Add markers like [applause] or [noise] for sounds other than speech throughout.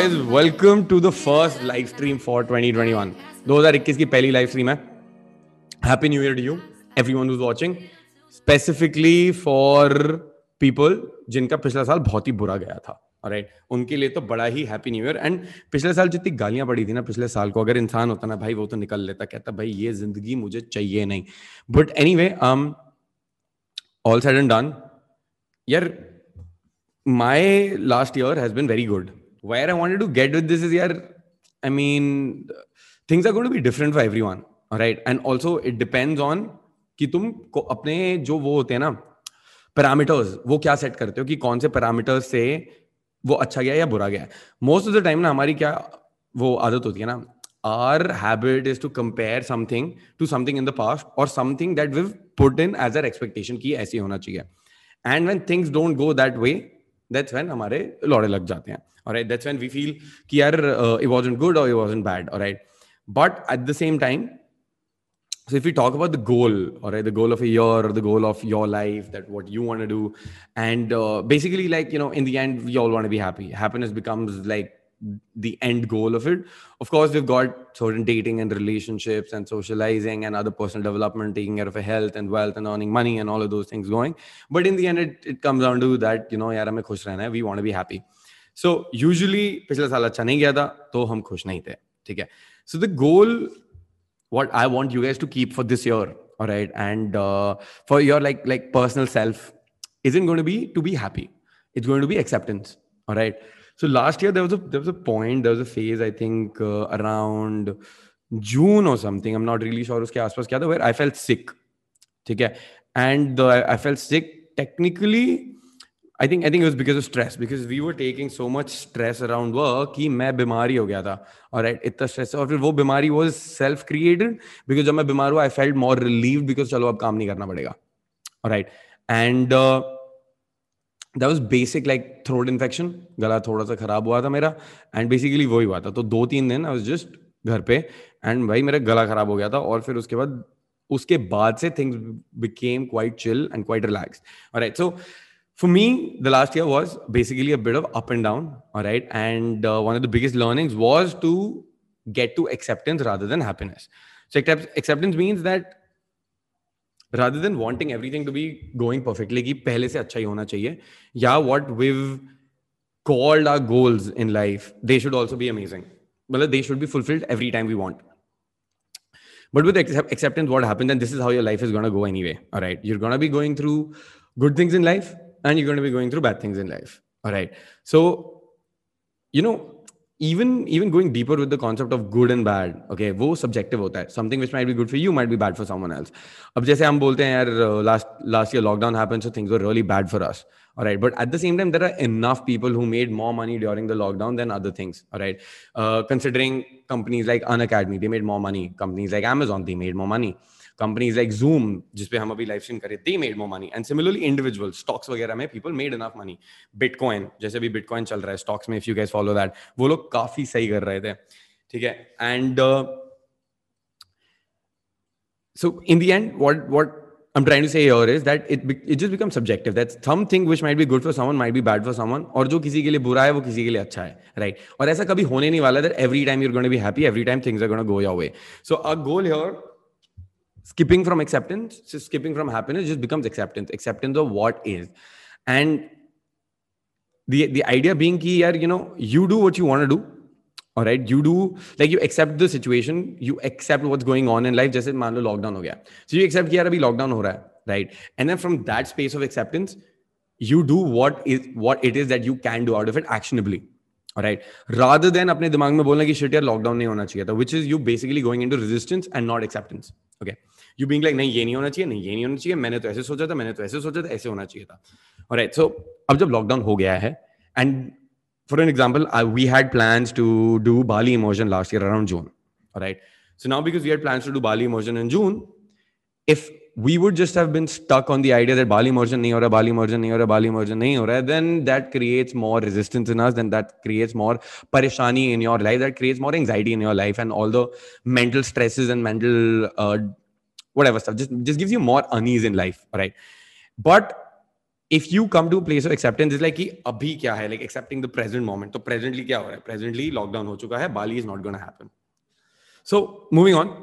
Boys welcome to the first live stream for 2021 2021 की पहली live stream है। Happy new year to you everyone who is watching specifically for people जिनका पिछला साल बहुत ही बुरा गया था राइट right? उनके लिए तो बड़ा ही हैप्पी न्यू ईयर एंड पिछले साल जितनी गालियाँ पड़ी थी ना पिछले साल को, अगर इंसान होता ना, भाई वो तो निकल लेता, कहता, भाई ये ज़िंदगी मुझे चाहिए नहीं. But anyway all said and done यार my last year has been very good Where I wanted to get with this is, yeah, I mean, things are going to be different for everyone. All right. And also, it depends on कि तुम अपने जो वो होते हैं ना parameters वो क्या सेट करते हो कि कौन से पैरामीटर्स से वो अच्छा गया या बुरा गया मोस्ट ऑफ़ द टाइम ना हमारी क्या वो आदत होती है ना or habit is to compare something to something in the past और something that we've put in as a expectation की ऐसी होना चाहिए and when things don't go that way that's when हमारे लौड़े लग जाते हैं all right that's when we feel कि यार uh, it wasn't good or it wasn't bad all right but at the same time so if we talk about the goal all right the goal of a year or the goal of your life that what you want to do and uh, basically like you know in the end we all want to be happy happiness becomes like the end goal of it. Of course, we've got certain dating and relationships and socializing and other personal development, taking care of a health and wealth and earning money and all of those things going. But in the end, it, it comes down to that, you know, yaar, hame khush rehna hai, we want to be happy. So usually, पिछले साल अच्छा नहीं गया था, तो हम खुश नहीं थे. ठीक है. So the goal, what I want you guys to keep for this year, all right, and uh, for your like like personal self, isn't going to be to be happy. It's going to be acceptance, all right. So last year there was a there was a point there was a phase I think uh, around June or something I'm not really sure उसके आसपास क्या था where I felt sick ठीक है and the, I felt sick technically I think I think it was because of stress because we were taking so much stress around work कि मैं बीमारी हो गया था और right, इतना stress और फिर वो बीमारी was self created because जब मैं बीमार हुआ I felt more relieved because चलो अब काम नहीं करना पड़ेगा right and uh, That was basic like throat infection गला थोड़ा सा खराब हुआ था मेरा एंड बेसिकली वो ही हुआ था। तो दो तीन दिन आई वॉज़ जस्ट घर पे एंड भाई मेरा गला खराब हो गया था, और फिर उसके बाद उसके बाद से things became quite chill and quite relax और right so for me the last year was basically a of up and down और right and one of the biggest learnings was to get to acceptance rather than happiness so acceptance means that rather than wanting everything to be going perfectly कि पहले से अच्छा ही होना चाहिए या what we've called our goals in life they should also be amazing मतलब they should be fulfilled every time we want but with acceptance what happens and this is how your life is going to go anyway all right you're going to be going through good things in life and you're going to be going through bad things in life all right so you know even even going deeper with the concept of good and bad okay वो subjective होता है something which might be good for you might be bad for someone else अब जैसे हम बोलते हैं यार last last year lockdown happened so things were really bad for us all right but at the same time there are enough people who made more money during the lockdown than other things all right uh, considering companies like Unacademy they made more money companies like Amazon they made more money Companies like Zoom, जिसपे हम अभी live stream करें, they made more money. And similarly, individuals, stocks वगैरह में people made enough money. Bitcoin, जैसे अभी Bitcoin चल रहा है, stocks में if you guys follow that, वो लोग काफ़ी सही कर रहे थे, ठीक है? Uh, so in the end, what what I'm trying to say here is that it it just becomes subjective. That something which might be good for someone might be bad for someone. और जो किसी के लिए बुरा है वो किसी के लिए अच्छा है, right? और ऐसा कभी होने नहीं वाला time you're going to be happy, every time things are going to go your way. So our goal here skipping from acceptance, just skipping from happiness just becomes acceptance, acceptance of what is. And the the idea being key here, you know, you do what you want to do. All right, you do like you accept the situation, you accept what's going on in life. जैसे मान लो lockdown हो गया, so you accept कि यार अभी lockdown हो रहा है, right? And then from that space of acceptance, you do what is what it is that you can do out of it actionably. Right, rather than अपने दिमाग में बोलना कि shit यार lockdown नहीं होना चाहिए था, which is you basically going into resistance and not acceptance. Okay. You being like नहीं ये नहीं होना चाहिए नहीं ये नहीं होना चाहिए मैंने तो ऐसे सोचा था मैंने तो ऐसे सोचा था ऐसे होना चाहिए था और सो अब जब लॉकडाउन हो गया है and for an example we had plans to do Bali emotion last year around June right so now because we had plans to do Bali emotion in June if we would just have been stuck on the idea that Bali immersion nahi ho raha, Bali immersion nahi ho raha, Bali immersion nahi ho raha, then that creates more resistance in us, then that creates more parishani in your life, that creates more anxiety in your life, and all the mental stresses and mental uh, whatever stuff just just gives you more unease in life right but if you come to a place of acceptance is like कि अभी क्या है like accepting the present moment तो presently क्या हो रहा है presently lockdown हो चुका है Bali is not going to happen so moving on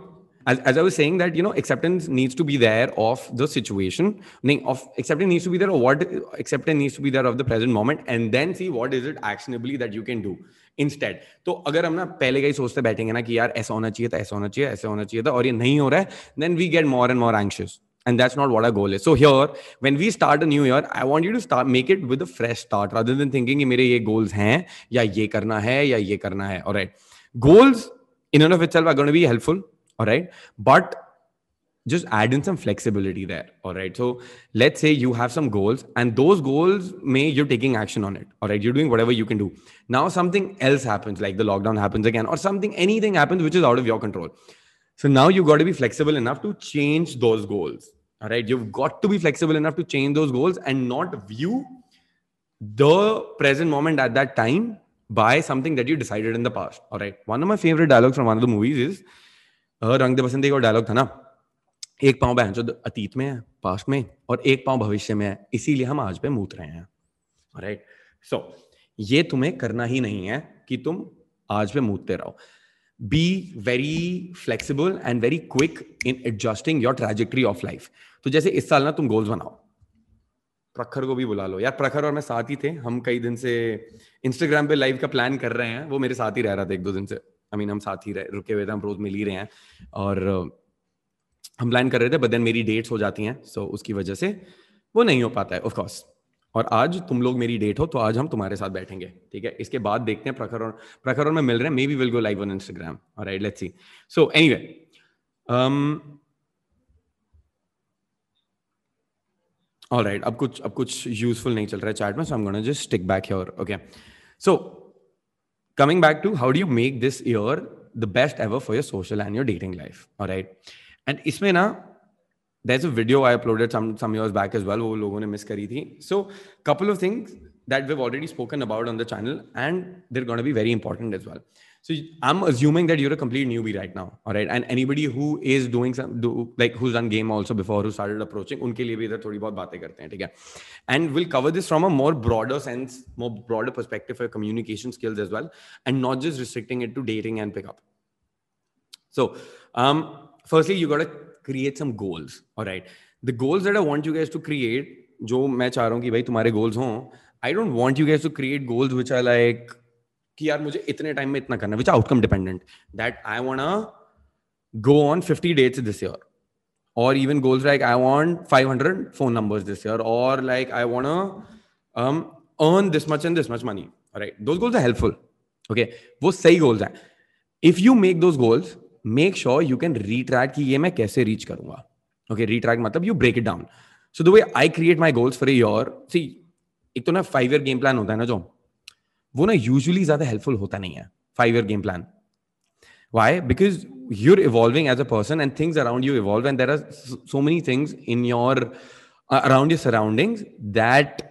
As, as I was saying that you know acceptance needs to be there of the situation of acceptance needs to be there of what acceptance needs to be there of the present moment and then see what is it actionably that you can do instead तो अगर हम ना पहले का ही सोचते बैठेंगे ना कि यार ऐसा होना चाहिए था ऐसा होना चाहिए ऐसा होना चाहिए था और ये नहीं हो रहा है then we get more and more anxious and that's not what our goal is so here when we start a new year i want you to start make it with a fresh start rather than thinking मेरे ये goals हैं या ये करना है या ये करना है all right goals in and of itself are going to be helpful all right but just add in some flexibility there. All right so let's say you have some goals and those goals may you're taking action on it. All right you're doing whatever you can do. Now something else happens like the lockdown happens again or something anything happens which is out of your control. So now you've got to be flexible enough to change those goals. All right you've got to be flexible enough to change those goals and not view the present moment at that time by something that you decided in the past. All right one of my favorite dialogues from one of the movies is रंग दे बसंती का dialogue था ना। एक पाँव बहन जो अतीत में है पास्ट में, और एक पाँव भविष्य में है, इसीलिए हम आज पे मूत रहे हैं। राइट सो ये तुम्हें करना ही नहीं है कि तुम आज पे मूतते रहो। Be very flexible and very quick in adjusting your trajectory of life तो जैसे इस साल ना तुम गोल्स बनाओ। प्रखर को भी बुला लो। यार प्रखर और मैं साथ ही थे। हम कई दिन से इंस्टाग्राम पे लाइव का प्लान कर रहे हैं। वो मेरे साथ ही रह रहा था एक दो दिन से। आई मीन हम साथ ही रुके हुए थे, हम रोज मिल ही रहे हैं। और हम प्लान कर रहे थे बट देन मेरी डेट्स हो जाती हैं सो उसकी वजह से वो नहीं हो पाता है ऑफ़ कोर्स और आज तुम लोग मेरी डेट हो तो आज हम तुम्हारे साथ बैठेंगे, ठीक है? इसके बाद देखते हैं प्रखर और प्रखर और मैं मिल रहे हैं maybe will go live on Instagram और right let's see so anyway all right अब कुछ अब कुछ यूजफुल नहीं चल रहा है चैट में so I am gonna just stick back here okay so coming back to how do you make this year the best ever for your social and your dating life all right? And isme na there's a video i uploaded some some years back as well wo logon ne miss kari thi. So couple of things that we've already spoken about on the channel and they're going to be very important as well so I'm assuming that you're a complete newbie right now, all right? And anybody who is doing some, do, like who's done game also before, who started approaching, unke liye bhi idhar thodi bahut baatein karte hain, theek hai? And we'll cover this from a more broader sense, more broader perspective for communication skills as well, and not just restricting it to dating and pickup. So, um, firstly, you got to create some goals, all right? The goals that I want you guys to create, जो मैं चाह रहा हूँ कि भाई तुम्हारे goals हों, I don't want you guys to create goals which are like कि यार मुझे इतने टाइम में इतना करना which outcome dependent that I want a go on fifty dates this year और even goals like I want five hundred phone number this year और like I want earn this much and this much money right those goals helpful okay वो सही goals हैं. If you make those goals make sure you can retrack कि ये मैं कैसे reach करूँगा? Okay retrack मतलब you break it down so do I create my goals for a your see एक तो ना फाइव ईयर गेम प्लान होता है ना जो वो ना यूजली ज़्यादा हेल्पफुल होता नहीं है। Five year game plan why because you're evolving as a person and things around you evolve and there are so many things in your around your surroundings that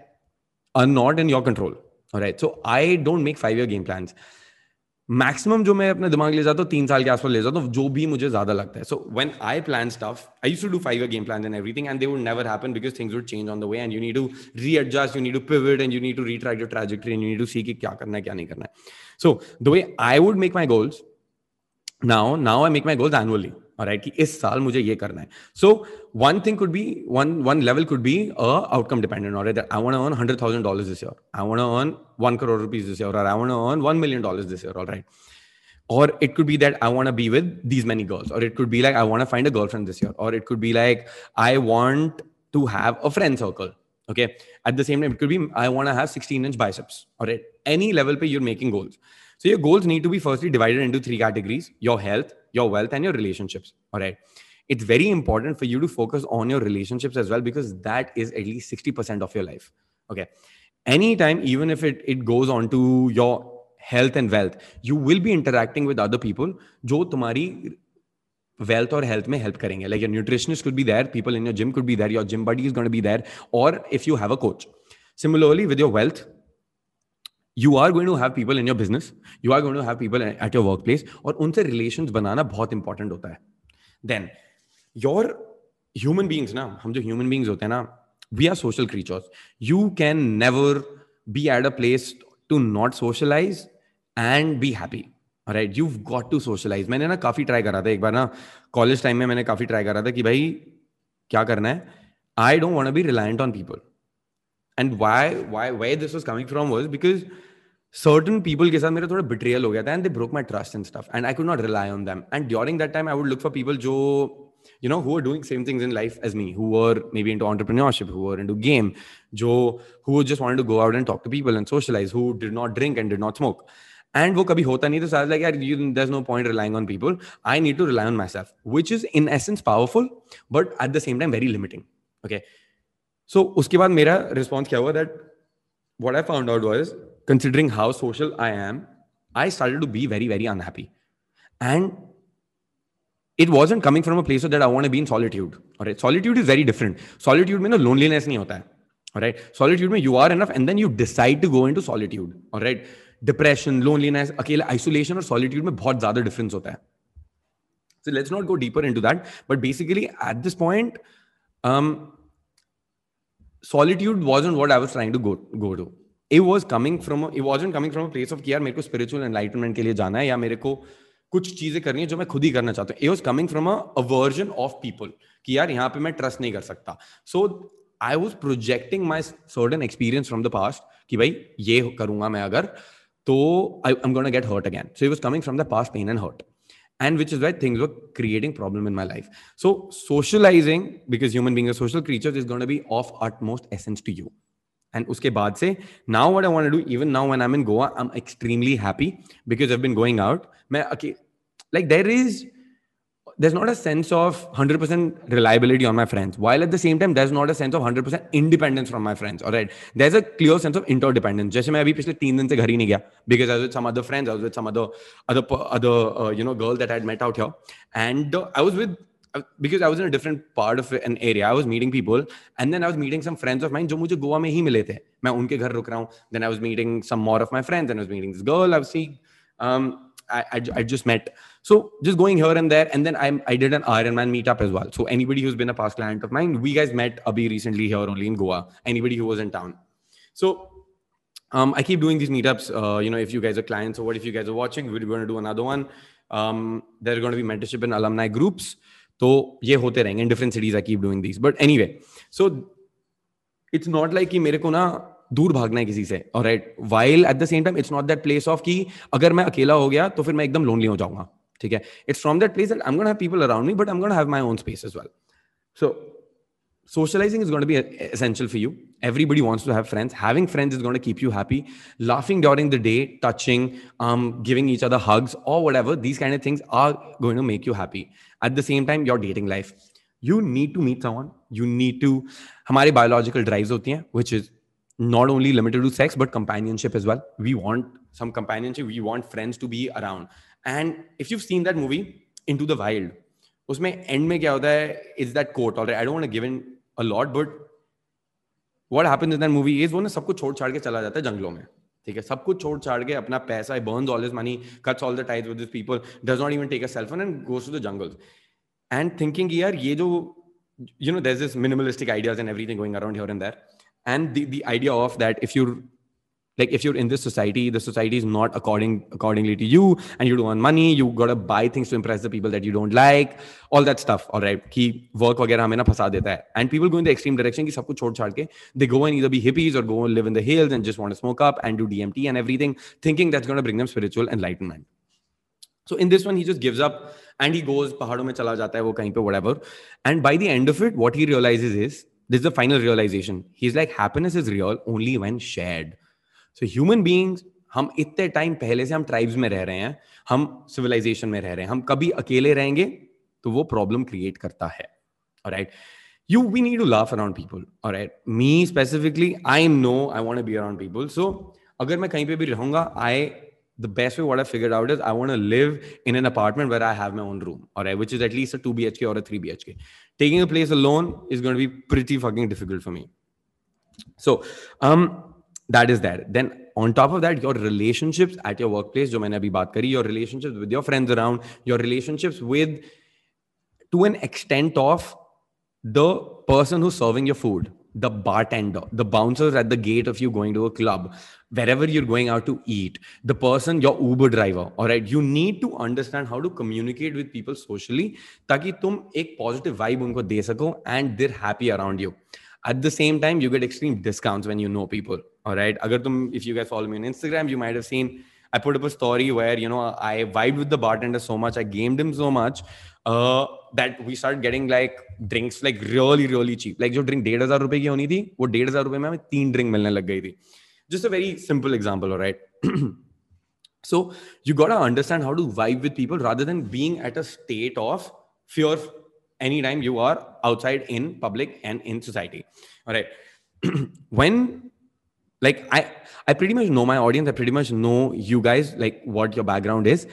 are not in your control right so I don't make five year game plans maximum जो मैं अपने दिमाग ले जाता हूँ, तीन साल के आसपास ले जाता हूँ, जो भी मुझे ज़्यादा लगता है। So when I plan stuff I you to do five game plan and everything and they would never happen because things would change on the way and you need to readjust you need to pivot and you need to retrack your trajectory and you need to see कि क्या करना है, क्या नहीं करना है। So the way I would make my goals now now I make my goals annually right कि इस साल मुझे ये करना है so one thing could be one one level could be a outcome dependent और I want earn hundred thousand dollars this year I want earn one crore rupees this year और I want earn one million dollars this year right or it could be that i want to be with these many girls or it could be like i want to find a girlfriend this year or it could be like i want to have a friend circle okay at the same time it could be i want to have 16 inch biceps or at any level pay you're making goals so your goals need to be firstly divided into three categories your health your wealth and your relationships all right it's very important for you to focus on your relationships as well because that is at least 60% of your life okay anytime even if it, it goes on to your health and wealth you will be interacting with other people जो तुम्हारी wealth or health में help करेंगे like your nutritionist could be there people in your gym could be there your gym buddy is going to be there or if you have a coach similarly with your you are going to have people in your business you are going to have people at your work place और उनसे relation बनाना बहुत important होता है। Then your human beings ना, हम जो human beings होते हैं ना we are social creatures you can never be at a place to not socialize and be happy right you got to socialize मैंने ना काफ़ी ट्राई करा था एक बार ना कॉलेज टाइम में मैंने काफ़ी ट्राई करा था कि भाई, क्या करना है? I don't want be reliant on people and why why why this was coming from was because certain people के साथ मेरा थोड़ा betrayal हो गया था and they broke my trust and stuff and I could not rely on them and during that time I would look for people जो you know who were doing same things in life as me who were maybe into entrepreneurship who were into game जो who just wanted to go out and talk to people and socialize who did not drink and did not smoke and वो कभी होता नहीं तो साथ like यार you, there's no point relying on people I need to rely on myself which is in essence powerful but at the same time very limiting okay So उसके बाद मेरा रिस्पॉन्स क्या हुआ that what I found out was considering how social I am I start to be very very unhappy and it was and coming from a place that I want be in solitude और solitude is very different solitude में ना loneliness नहीं होता है right solitude में you are enough and then you decide to go in to solitude और right depression loneliness अकेले isolation और सॉलिट्यूड में बहुत ज़्यादा डिफरेंस होता है so let's not go deeper in to that but basically at this point solitude was and what I was trying to go go to it was coming from it was and coming from a place of कि यार, मेरे को spiritual enlightenment के लिए जाना है या मेरे को कुछ चीज़ें करनी है जो मैं खुद ही करना चाहता हूँ. It was coming from aversion of people कि, यार, यहाँ पे मैं ट्रस्ट नहीं कर सकता. So I was projecting my certain experience from the past कि, भाई, ये करूँगा मैं अगर तो I am gotta get hurt again so it was coming from the past pain and hurt and which is why things were creating problem in my life. So socializing because human being a social creature is going to be of utmost essence to you. And uske baad se now what i want to do even now when i'm in goa i'm extremely happy because i've been going out. Like there is there's not a sense of 100% reliability on my friends while at the same time there's not a sense of 100% independence from my friends all right there's a clear sense of interdependence jaise main abhi pichle 3 din se ghar hi nahi gaya because i was with some other friends i was with some other other other uh, you know girl that i had met out here and uh, i was with because I was in a different part of an area. I was meeting people, and then I was meeting some friends of mine जो मुझे गोवा में ही मिले थे. मैं उनके घर रुक रहा हूँ. Then I was meeting some more of my friends, and I was meeting this girl I was seeing. Um, I, I, I just met. So just going here and there, and then I I did an Ironman meetup as well. So anybody who's been a past client of mine, we guys met Abhi recently here only in Goa. Anybody who was in town. So um, I keep doing these meetups. Uh, you know, if you guys are clients or what, if you guys are watching, we're going to do another one. Um, there are going to be mentorship and alumni groups. तो ये होते रहेंगे in different cities I keep doing this but anyway so it's not like कि मेरे को ना दूर भागना है किसी से और right while at the same time it's not that place of कि अगर मैं अकेला हो गया तो फिर मैं एकदम लोनली हो जाऊंगा ठीक है it's from that place I am gonna have people around me but I am gonna have my own space as well so socializing is going to be essential for you everybody wants to have friends having friends is going to keep you happy laughing during the day touching um, giving each other hugs or whatever these kind of things are going to make you happy at the same time your dating life you need to meet someone you need to हमारे biological drives होती हैं which is not only limited to sex but companionship as well we want some companionship we want friends to be around and if you've seen that movie into the wild उसमें and में क्या होता है is that quote already I don't want give in a lot but what happens in that movie is वो ना सब कुछ छोड़ छाड़ के चला जाता है जंगलों में ठीक है सब कुछ छोड़ छाड़ के अपना पैसा burns all his money cuts all the ties with this people does not even take a cell phone and goes to the jungles and thinking यार ये जो you know there's this minimalistic ideas and everything going around here and there and the, the idea of that if you like if you're in this society the society is not according accordingly to you and you don't want money you got to buy things to impress the people that you don't like all that stuff all right ki work वगैरह हमें ना फंसा देता है and people go in the extreme direction कि सब कुछ छोड़ छाड़ के they go and either be hippies or go and live in the hills and just want to smoke up and do DMT and everything thinking that's going to bring them spiritual enlightenment so in this one he just gives up and he goes पहाड़ों में चला जाता है वो कहीं पे whatever and by the end of it what he realizes is this is the final realization he's like happiness is real only when shared So human beings हम इतने टाइम पहले से हम ट्राइब्स में रह रहे हैं, हम सिविलाइजेशन में रह रहे हैं, हम कभी अकेले रहेंगे तो वो प्रॉब्लम क्रिएट करता है right you we need to laugh around people और right me specifically I know I want be around people so अगर मैं कहीं पे भी रहूँगा I the best way what I figure out is I want live in an apartment where I have my own room और which is at least a two B H K और three B H K taking place a loan is gonna be pretty fucking difficult for me so that is there then on top of that your relationships at your workplace jo maine abhi baat kari your relationships with your friends around your relationships with to an extent of the person who's serving your food the bartender, the bouncers at the gate of you going to a club, wherever you're going out to eat, the person, your Uber driver, all right, you need to understand how to communicate with people socially ताकि तुम एक positive vibe उनको दे सको and they're happy around you. At the same time, you get extreme discounts when you know people. All right. Agar tum, if you guys follow me on Instagram, you might have seen I put up a story where you know I vibed with the bartender so much, I gamed him so much uh, that we started getting like drinks like really really cheap. Like जो drink डेढ़ हजार रुपए की होनी थी वो डेढ़ हजार रुपए में हमें तीन drink मिलने लग गई थी. Just a very simple example, all right. [clears throat] so you gotta understand how to vibe with people rather than being at a state of fear anytime you are outside in public and in society. All right. [clears throat] when like I I pretty much know my audience. I pretty much know you guys, like what your background is.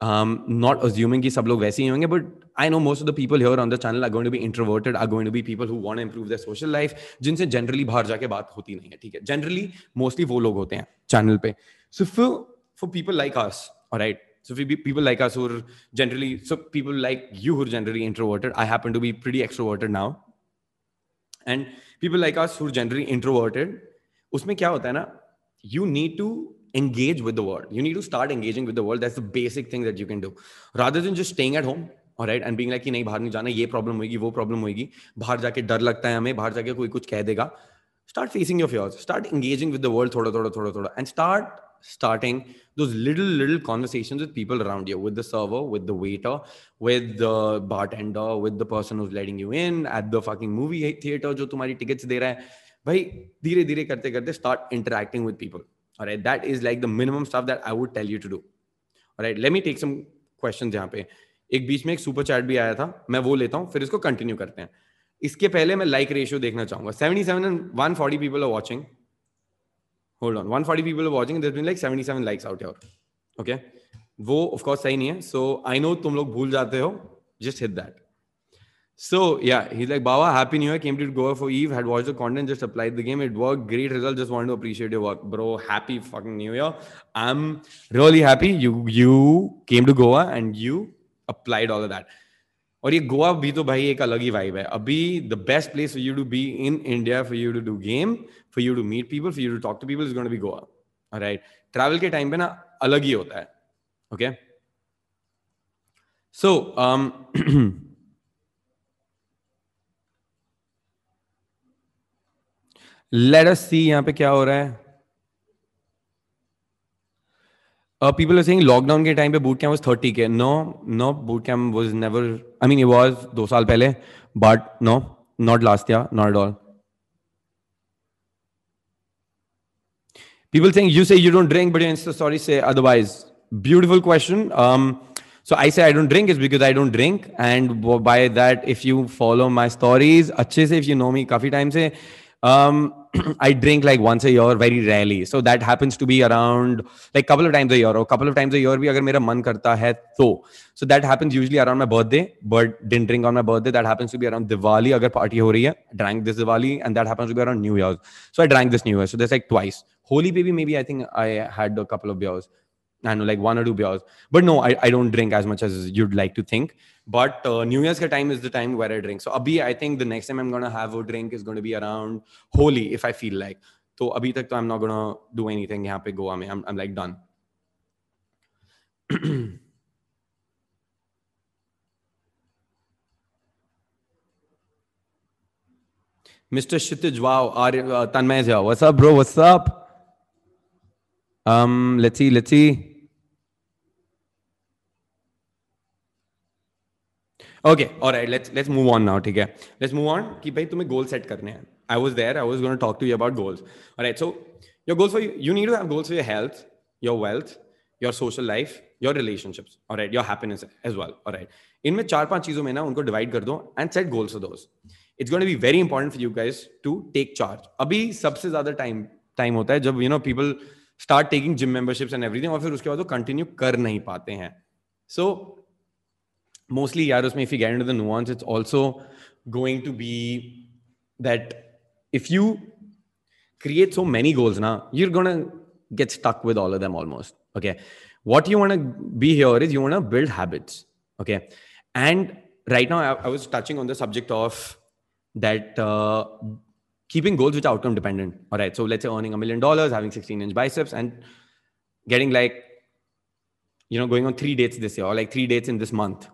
Um, not assuming कि सब लोग वैसे ही होंगे, but I know most of the people here on the channel are going to be introverted, are going to be people who want to improve their social life, जिनसे generally बाहर जाके बात होती नहीं है, ठीक है? Generally, mostly वो लोग होते हैं channel पे. So for for people like us, all right. So people like us who are generally, so people like you who are generally introverted, I happen to be pretty extroverted now, and people like us who are generally introverted, उसमें क्या होता है ना you need to engage with the world. You need to start engaging with the world. That's the basic thing that you can do. Rather than just staying at home, all right, and being like कि नहीं बाहर नहीं जाना ये problem होगी वो problem होगी बाहर जाके डर लगता है हमें बाहर जाके कोई कुछ कह देगा start facing your fears start engaging with the world thoda thoda thoda thoda and start starting those little little conversations with people around you with the server with the waiter with the bartender with the person who's letting you in at the fucking movie theater जो तुम्हारी tickets दे रहा है भाई धीरे धीरे करते करते start interacting with people all right that is like the minimum stuff that i would tell you to do all right let me take some questions यहाँ पे एक बीच में एक सुपर चैट भी आया था मैं वो लेता हूँ फिर इसको कंटिन्यू करते हैं इसके पहले मैं लाइक रेशियो देखना चाहूँगा 77 and 140 people are watching hold on 140 people are watching there's been like 77 likes out here okay वो ऑफ़ कोर्स सही नहीं है सो आई नो तुम लोग भूल जाते हो just hit that So yeah, he's like, Baba, happy new year. Came to Goa for Eve, had watched the content, just applied the game. It worked. Great result. Just wanted to appreciate your work. Bro, happy fucking new year. I'm really happy you you came to Goa and you applied all of that. और ये गोवा भी तो भाई एक अलग ही vibe है। अभी the best place for you to be in India for you to do game for you to meet people for you to talk to people is going to be Goa right travel के time पे ना अलग ही होता है okay so let us सी यहाँ पे क्या हो रहा है। पीपल आर सेइंग लॉकडाउन के टाइम पे boot camp was 30 K no no boot camp was never I mean it was दो साल पहले but no not last year not at all people saying you say you don't drink but your insta stories say otherwise beautiful question um so i say i don't drink is because i don't drink and by that if you follow my stories अच्छे से if you know me काफ़ी time से um, [clears throat] I drink like once a year, very rarely. So that happens to be around like couple of times a year or couple of times a year. भी अगर मेरा मन करता है तो so that happens usually around my birthday, but didn't drink on my birthday. That happens to be around Diwali अगर party हो रही है. Drank this Diwali and that happens to be around New Year's. So I drank this New Year. So there's like twice. Holy baby, maybe I think I had a couple of beers. I know like one or two beers. But no, I, I don't drink as much as you'd like to think. but uh, new year's ka time is the time where i drink so abhi i think the next time i'm going to have a drink is going to be around holi if i feel like so abhi tak to i'm not going to do anything here. Go, goa mein i'm, I'm like done [clears throat] Mr. Shitij, wow, uh, Tanmay, what's up, bro? What's up? Um, let's see, let's see. Okay और let's let's move on now ठीक है? Let's move on कि भाई तुम्हें गोल set करने हैं। I was there I was to talk to you about goals alright so your goals for you need to have goals for your health your wealth your social life your relationships alright your happiness as well alright इनमें चार पाँच चीज़ों में ना उनको divide कर दो and set goals for those it's going be very important for you guys to take charge अभी सबसे ज़्यादा टाइम टाइम होता है जब you know people start taking gym memberships and everything और फिर उसके बाद वो कंटिन्यू कर नहीं पाते हैं। So mostly yaar usme if you get into the nuance it's also going to be that if you create so many goals now you're to get stuck with all of them almost okay what you want to be here is you want to build habits okay and right now I, I, was touching on the subject of that uh, keeping goals which are outcome dependent. All right. So let's say earning a million dollars, having 16 inch biceps, and getting like, you know, going on three dates this year or like three dates in this month.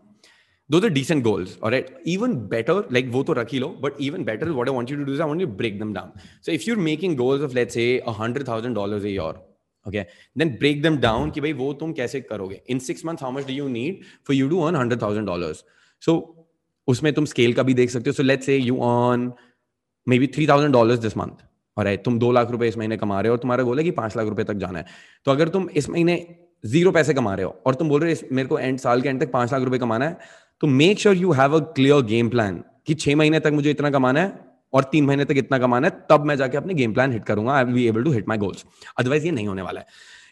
दो decent goals और right even better like वो तो रख ही लो but even better what I want you to do you break them down so if you making goals of let's a hundred thousand dollar a your okay then break them down कि भाई वो तुम कैसे करोगे? In six month how much do you need for you do earn hundred thousand dollar so उसमें तुम scale का भी देख सकते हो। So let a you earn maybe three thousand dollar this month और राइट तुम दो लाख रुपए इस महीने कमा रहे हो और तुम्हारा गोल है कि पाँच लाख रुपए तक जाना है। तो अगर तुम इस महीने ज़ीरो पैसे कमा रहे हो और तुम बोल रहे हो मेरे को एंड साल के एंड तक पाँच लाख रुपए कमाना है तो make sure you have a clear game plan कि छह महीने तक मुझे इतना कमाना है और तीन महीने तक इतना कमाना है, तब मैं जाके अपने गेम प्लान हिट करूँगा। I will be able to hit my goals otherwise ये नहीं होने वाला है।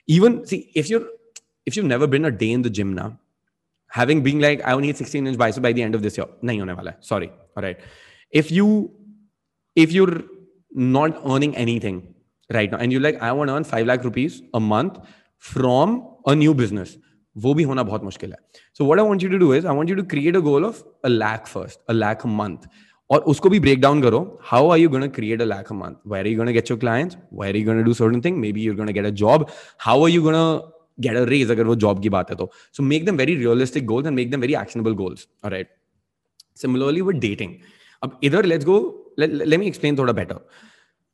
Even see if your if you never been a day in the gym ना having being like I need 16 inch biceps by the end of this year नहीं होने वाला है। Sorry alright if you if you're not earning anything right now and you're like, i want to earn 5 lakh rupees a month from a new business वो भी होना बहुत मुश्किल है। So what I want you to do is I you to create a goal of a lakh first a a month और उसको भी break down करो। How are you gonna create a lakh a month where you gonna get your clients where you gonna do certain thing maybe you gonna get a job how are you gonna get a raise अगर वो job की बात है तो? So make them very realistic goals and make them very actionable goals right similarly with dating अब इधर let's go let me explain thoda better.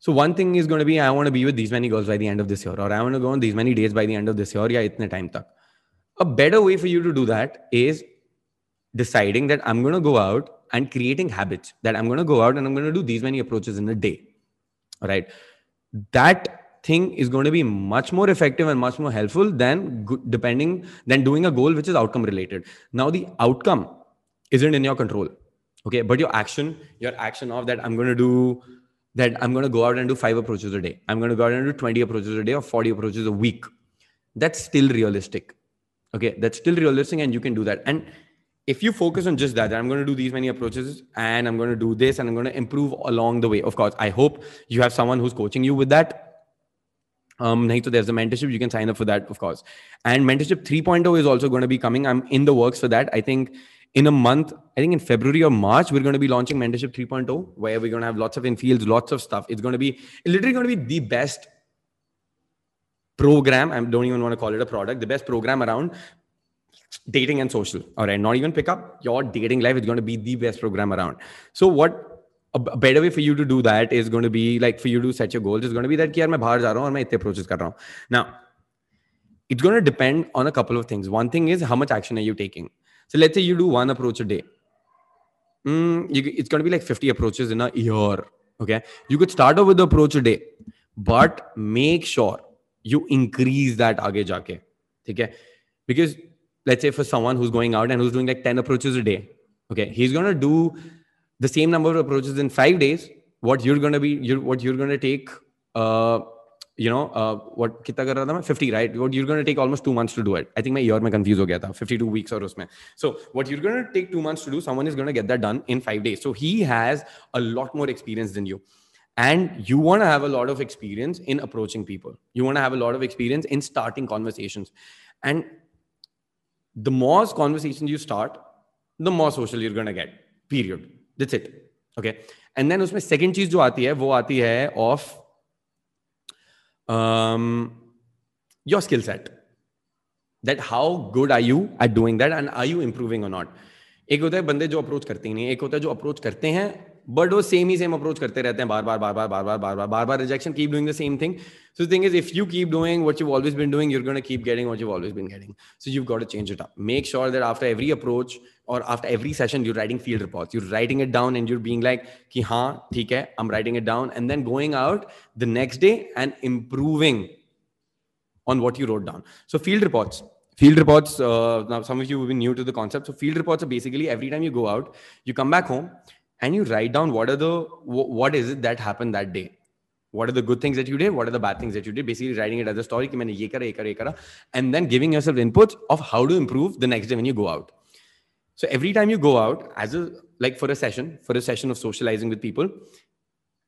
So one thing is going to be I want to be with these many girls by the end of this year, or I want to go on these many days by the end of this year. Yeah, itne time tak. A better way for you to do that is deciding that I'm going to go out and creating habits that I'm going to go out and I'm going to do these many approaches in a day. All right. That thing is going to be much more effective and much more helpful than depending than doing a goal which is outcome related. Now the outcome isn't in your control. Okay. But your action, your action of that I'm going to do that I'm going to go out and do five approaches a day. I'm going to go out and do 20 approaches a day or 40 approaches a week. That's still realistic. Okay. That's still realistic and you can do that. And if you focus on just that, I'm going to do these many approaches and I'm going to do this and I'm going to improve along the way. Of course, I hope you have someone who's coaching you with that. Um, so there's a mentorship. You can sign up for that, of course. And mentorship 3.0 is also going to be coming. I'm in the works for that. I think in a month, I think in February or March, we're going to be launching Mentorship 3.0, where we're going to have lots of infields, lots of stuff. It's going to be literally going to be the best program i don't even want to call it a product the best program around dating and social all right? Not even pick up your dating life is going to be the best program around. So what a better way for you to do that is going to be like for you to set your goals is going to be that ki yaar bahar ja raha hu aur main approaches now it's going to depend on a couple of things. One thing is how much action are you taking? So let's say you do one approach a day. Mm, you, it's going to be like 50 approaches in a year okay? You could start off with the approach a day but make sure you increase that aage jaake. Okay. Because let's say for someone who's going out and who's doing like 10 approaches a day, okay, he's going to do the same number of approaches in five days. What you're going to be, you're, what you're going to take, uh, you know uh, what कितना कर रहा था मैं 50 right what you're going to take almost 2 months to do it i think मैं year में confused हो गया था 52 weeks और उसमें so what you're going to take 2 months to do someone is going to get that done in 5 days so he has a lot more experience than you and you want to have a lot of experience in approaching people you want to have a lot of experience in starting conversations and the more conversations you start the more social you're going to get period that's it okay and then उसमें second चीज जो आती है वो आती है of um, your skill set that how good are you at doing that and are you improving or not एक होता है बंदे जो अप्रोच करते ही नहीं एक होता है जो अप्रोच करते हैं बट वो सेम ही सेम अप्रोच करते रहते हैं बार बार बार बार बार बार बार बार बार बार rejection keep doing the same thing so thing is if you keep doing what you always been doing you're going to keep getting what you've always been getting so you've got to change it up make sure that after every approach or after every session you're writing field reports you're writing it down and you're being like ki ha theek hai i'm writing it down and then going out the next day and improving on what you wrote down so field reports field reports uh, now some of you will be new to the concept so field reports are basically every time you go out you come back home and you write down what are the what is it that happened that day? What are the good things that you did? What are the bad things that you did? Basically writing it as a story and then giving yourself inputs of how to improve the next day when you go out. So every time you go out as a like for a session for a session of socializing with people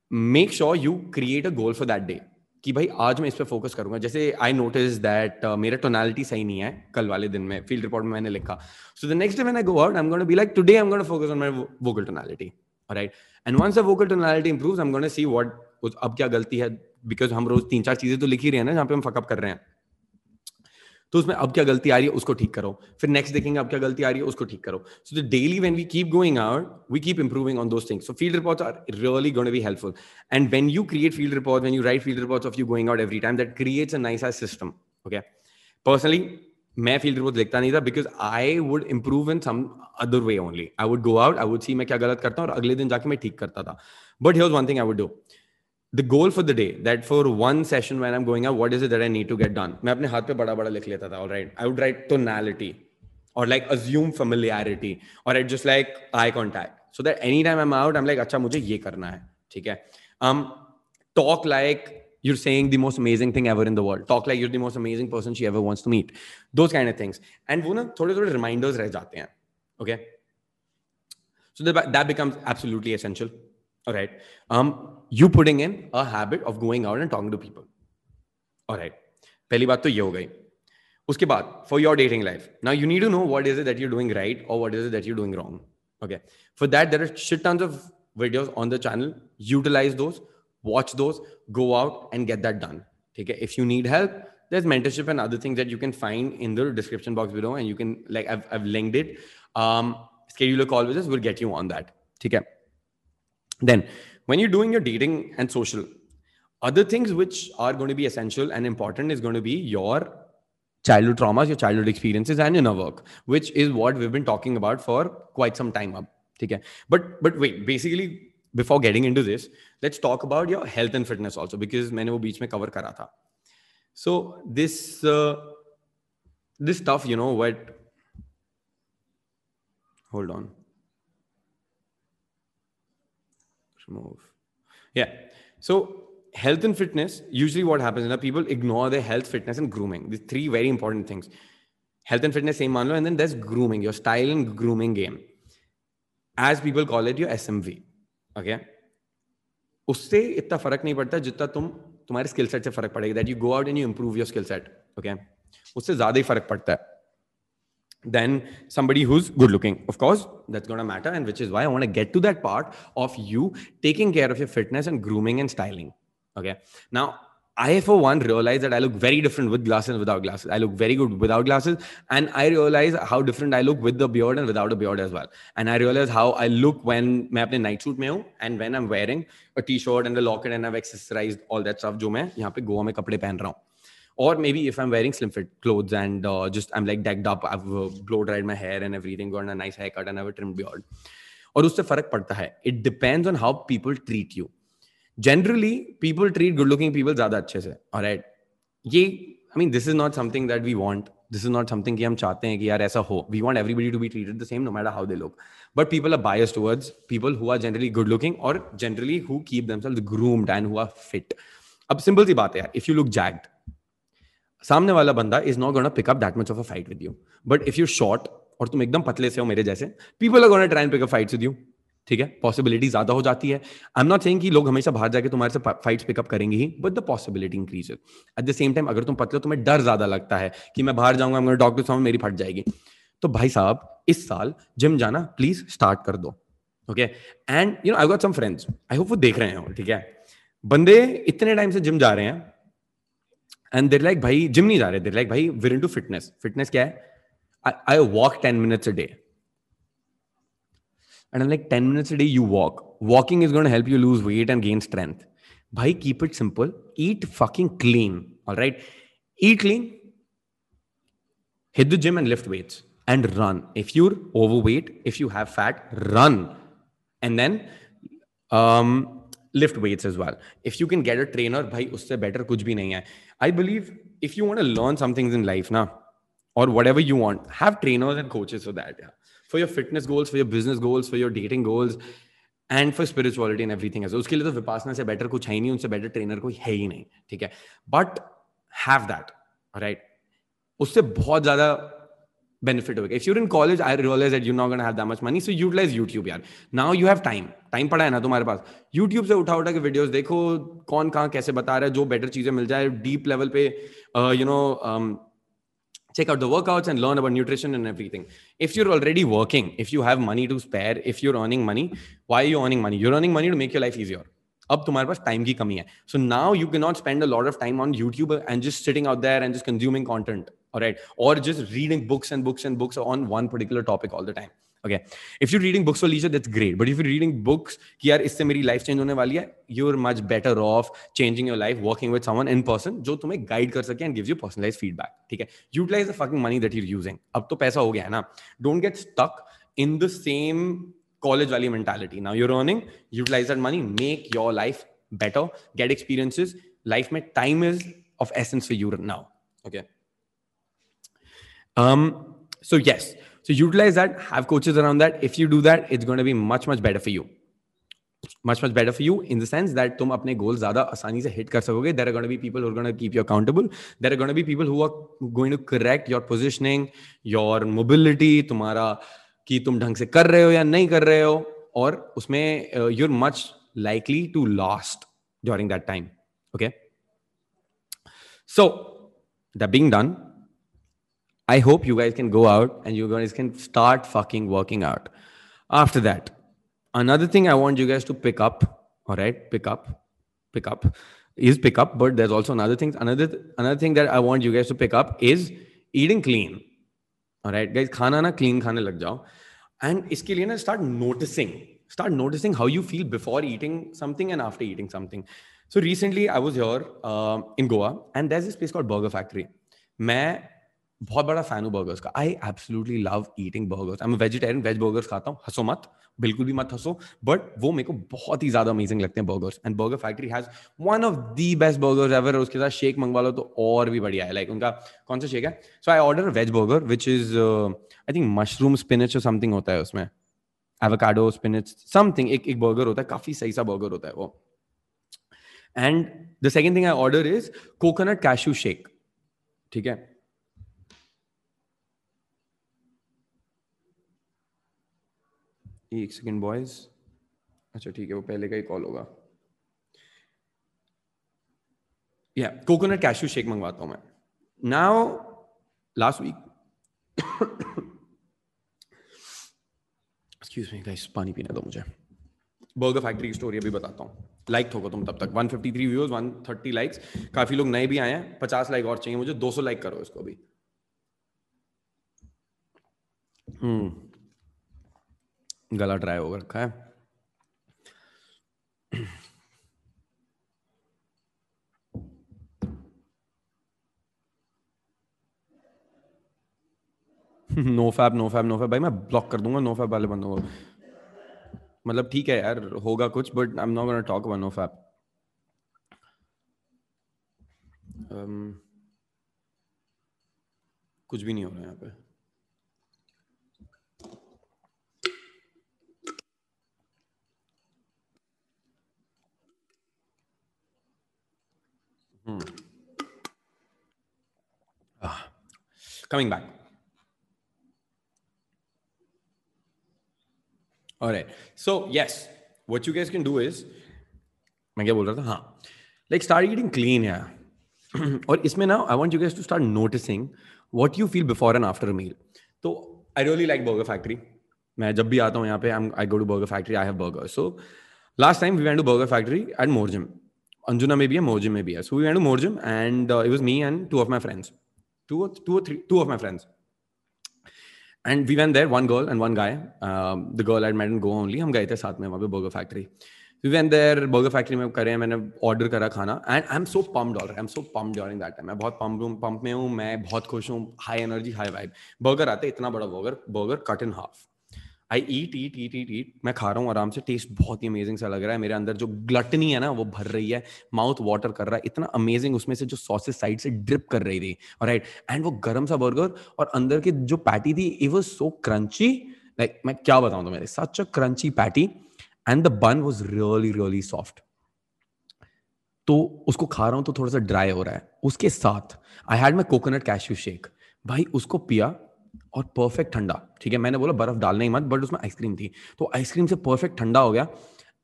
make sure you create a goal for that day कि भाई आज मैं इस पर focus करूँगा। जैसे I notice that मेरा tonality सही नहीं है कल वाले दिन में फ़ील्ड रिपोर्ट में मैंने लिखा। So the next day go out I am gonna be like today I am focus on my vocal tonality right and once the vocal tonality improves I am see what अब क्या गलती है because हम रोज तीन चार चीज़ें तो लिख ही रहे हैं ना, जहाँ पे हम फकअप कर रहे हैं। तो उसमें अब क्या गलती आ रही है, उसको ठीक करो। फिर नेक्स्ट देखेंगे अब क्या गलती आ रही है, उसको ठीक करो। So the daily when we keep going out we keep improving on those things so field reports are really going to be helpful and when you create field reports when you write field reports of you going out every time that creates a nice system okay personally मैं field report लिखता नहीं था because I would improve in some other way only I would go out I would see मैं क्या गलत करता हूँ और अगले दिन जाके मैं ठीक करता था। But here one thing I would do the goal for the day that for one session when I'm going out, what is it that I need to get done? मैं अपने हाथ पे बड़ा बड़ा लिख लेता था. All right, I would write tonality or like assume familiarity or I'd just like eye contact so that anytime I'm out, I'm like अच्छा मुझे ये करना है. ठीक है. Um, talk like you're saying the most amazing thing ever in the world. Talk like you're the most amazing person she ever wants to meet. Those kind of things. And वो ना थोड़े थोड़े reminders रह जाते हैं. Okay. So that, that becomes absolutely essential. All right. Um, you putting in a habit of going out and talking to people. All right. पहली बात तो ये हो गई उसके बाद for your dating life now you need to know what is it that you're doing right or what is it that you're doing wrong okay for that there are shit tons of videos on the channel utilize those watch those go out and get that done okay if you need help there's mentorship and other things that you can find in the description box below and you can like i've, I've linked it um schedule a call with us we'll get you on that okay then, when you're doing your dating and social, other things which are going to be essential and important is going to be your childhood traumas, your childhood experiences, and inner work, which is what we've been talking about for quite some time up. Okay. But but wait, basically, before getting into this, let's talk about your health and fitness also, because मैंने वो बीच में cover करा था. So this uh, this stuff, you know, what hold on. Move. Yeah. So health and fitness, usually what happens is that people ignore their health, fitness, and grooming. These three very important things. Health and fitness, same manlo, and then there's grooming, your style and grooming game. As people call it, your SMV. Okay. उससे इतना फ़र्क नहीं पड़ता जितना तुम तुम्हारे skill set से फ़र्क पड़ेगा that you go out and you improve your skill set okay उससे ज़्यादा ही फ़र्क पड़ता है than somebody who's good looking. Of course, that's going to matter. And which is why I want to get to that part of you taking care of your fitness and grooming and styling. Okay. Now, I, for one, realize that I look very different with glasses and without glasses. I look very good without glasses. And I realize how different I look with the beard and without a beard as well. And I realize how I look when I am night suit mein and when I'm wearing a t shirt and a locket and I've exercised all that stuff. Jo main yahan pe Goa mein kapde pehen raha or maybe if i'm wearing slim fit clothes and uh, just i'm like decked up i've uh, blow dried my hair and everything got a nice haircut and i have a trimmed beard और उससे फ़र्क पड़ता है। It depends on how people treat you generally people treat good looking people ज़्यादा अच्छे से। और right ये I mean this is not something that we want this is not something कि हम चाहते हैं कि यार ऐसा हो। We want everybody to be treated the same no matter how they look but people are biased towards people who are generally good looking और generally who keep themselves groomed and who are fit अब simple सी बात है if you look jacked सामने वाला बंदा is not gonna pick up that much of a fight with you but if you short और तुम एकदम पतले से हो मेरे जैसे people are gonna try and pick fights with you ठीक है? पॉसिबिलिटी ज़्यादा हो जाती है. आई एम नॉट सेइंग कि लोग हमेशा बाहर जाके तुम्हारे से फाइट्स पिकअप करेंगे ही but the possibility increase at the same time अगर तुम पतले हो, तुम्हें डर ज़्यादा लगता है कि मैं बाहर जाऊँगा डॉक्टर सामने मेरी फट जाएगी. तो भाई साहब, इस साल जिम जाना प्लीज़ स्टार्ट कर दो. Okay and you know I got some friends I hope वो देख रहे हो, ठीक है? बंदे इतने टाइम से जिम जा रहे हैं एंड देर लाइक भाई जिम नहीं जा रहे. देर लाइक भाई विर इन टू फिटनेस फिटनेस क्या है? I walk ten minutes a day and like ten minutes a day you walk walking is gonna help you lose weight and gain strength भाई keep it simple eat fucking clean all right eat clean hit the gym and lift weights. And run. If you're overweight, if you have fat, run. And then um, weights as well. If you can get a trainer, bhai, usse better kuch bhi nahi hai. I believe if you want to learn some things in life now, or whatever you want, have trainers and coaches for that. Yeah. For your fitness goals, for your business goals, for your dating goals, and for spirituality and everything as उसके लिए तो विपासना से better कुछ है ही नहीं उनसे better trainer कोई है ही नहीं ठीक है बट हैव दैट राइट उससे बहुत ज़्यादा benefit of it. If you're in college, I realize that you're not to have that much money. So utilize YouTube यार. Now you have time. Time पड़ा है ना तुम्हारे पास. YouTube से उठा उठा के videos देखो कौन कहाँ कैसे बता रहा है जो better चीज़ें मिल जाए deep level पे uh, know um, check out the workouts and learn about nutrition and everything. If you're already working, if you have money to spare, if you're earning money, why are you earning money? You're earning money to make your life easier. अब तुम्हारे पास time की कमी है। So now you can not spend a lot of time on YouTube and just sitting out there and just consuming content right और just reading books and books and books on one particular topic all the time okay if you reading books for leisure great but if you reading books की यार इससे मेरी life change होने वाली है you are much better off changing your life working with someone in person जो तुम्हें guide कर सके and gives you personalise feedback ठीक है? Utilise the fucking money that you're using अब तो पैसा हो गया है ना। Don't get stuck in the same college valley mentality now you're earning utilize that money make your life better, get experiences. Life में time is of essence for you now. Okay. Um, so yes, so utilize that, have coaches around that. If you do that, it's going to be much, much better for you. Much, much better for you in the sense that तुम अपने goals ज़्यादा आसानी से hit कर सकोगे. Be people who are going to keep you accountable. There are going to be people who are going to correct your positioning, your mobility, तुम्हारा कि तुम ढंग से कर रहे हो या नहीं कर रहे हो और उसमें uh, you're much likely to last during that time. Okay. So, that being done, I hope you guys can go out and you guys can start fucking working out. After that, another thing I want you guys to pick up, all right, pick up, pick up is pick up, but there's also another thing. Another another thing that I want you guys to pick up is eating clean. All right, guys, खाना ना clean खाने लग जाओ. And इसके लिए ना start noticing start noticing how you feel before eating something and after eating something. So recently I was here uh, in Goa and there's this place called Burger Factory. मैं बहुत बड़ा fan हूँ burgers का। I absolutely love eating burgers I am vegetarian veg burgers खाता हूँ। हंसो मत। बिल्कुल भी मत हंसो। बट वो मेरे को बहुत ही ज़्यादा अमेजिंग लगते हैं burgers and burger factory has one of the best burgers ever उसके साथ शेक मंगवा लो तो और भी बढ़िया है। लाइक like, उनका कौन सा शेक है? So I order veg burger which is I think mushroom spinach something होता है उसमें। एवोकाडो स्पिनच समथिंग एक एक बर्गर होता है। काफ़ी सही सा बर्गर होता है वो। And the second thing I order is coconut cashew shake ठीक है? एक सेकेंड बॉयज़ अच्छा ठीक है, वो पहले का ही कॉल होगा। या कोकोनट कैशू शेक मंगवाता हूँ मैं। Now last week excuse me guys पानी पीने दो मुझे। बर्गर फैक्ट्री स्टोरी अभी बताता हूँ। लाइक होगा तुम तब तक। 153 व्यूज़ 130 लाइक्स काफ़ी लोग नए भी आए हैं। 50 लाइक और चाहिए मुझे। 200 लाइक करो इसको अभी। हम्म गला ड्राई हो रखा है। No fab no fab no fab भाई, मैं ब्लॉक कर दूँगा नो फैब वाले बंदों को। मतलब ठीक है यार, होगा कुछ but I am not gonna talk about no fab कुछ भी नहीं हो रहा यहाँ पे। Hmm. Ah. Coming back. All right. So yes, what you guys can do is, मैं क्या बोल रहा था हाँ like start eating clean yeah और इसमें ना want you guys to start noticing what you feel before and after a meal. तो I really like Burger Factory. मैं जब भी आता हूँ यहाँ पे I go to Burger Factory. I have burgers. So last time we went to Burger Factory at Morjim. Anjuna में भी है Morjim में भी है. So we went to Morjim and uh, it was me and two of my friends. Two or, two or three, two of my friends. And we went there one girl and one guy the girl at made go only हम गए थे साथ में वहाँ पे burger factory we went there burger factory में करे मैंने ऑर्डर करा खाना I am so pump dollar I am so pump during that time मैं बहुत पम्प हूँ पम्प में हूँ मैं बहुत खुश हूँ high energy high vibe burger आते इतना बड़ा burger burger cut in half I eat eat eat eat eat मैं खा रहा हूँ आराम से। टेस्ट बहुत ही अमेजिंग सा लग रहा है। मेरे अंदर जो ग्लटनी है ना, वो भर रही है। माउथ वाटर कर रहा है। इतना अमेजिंग उसमें से जो सॉसेस साइड से ड्रिप कर रही थी। राइट एंड वो गर्म सा बर्गर और अंदर की जो पैटी थी it was so crunchy like मैं क्या बताऊँ तुम्हें सच a crunchy patty and the bun was really really soft तो उसको खा रहा हूँ तो थोड़ा सा ड्राई हो रहा है। उसके साथ I had my coconut cashew shake भाई, उसको पिया और परफेक्ट ठंडा। ठीक है, मैंने बोला बर्फ़ डालना ही मत बट उसमें आइसक्रीम थी। तो आइसक्रीम से परफेक्ट ठंडा हो गया।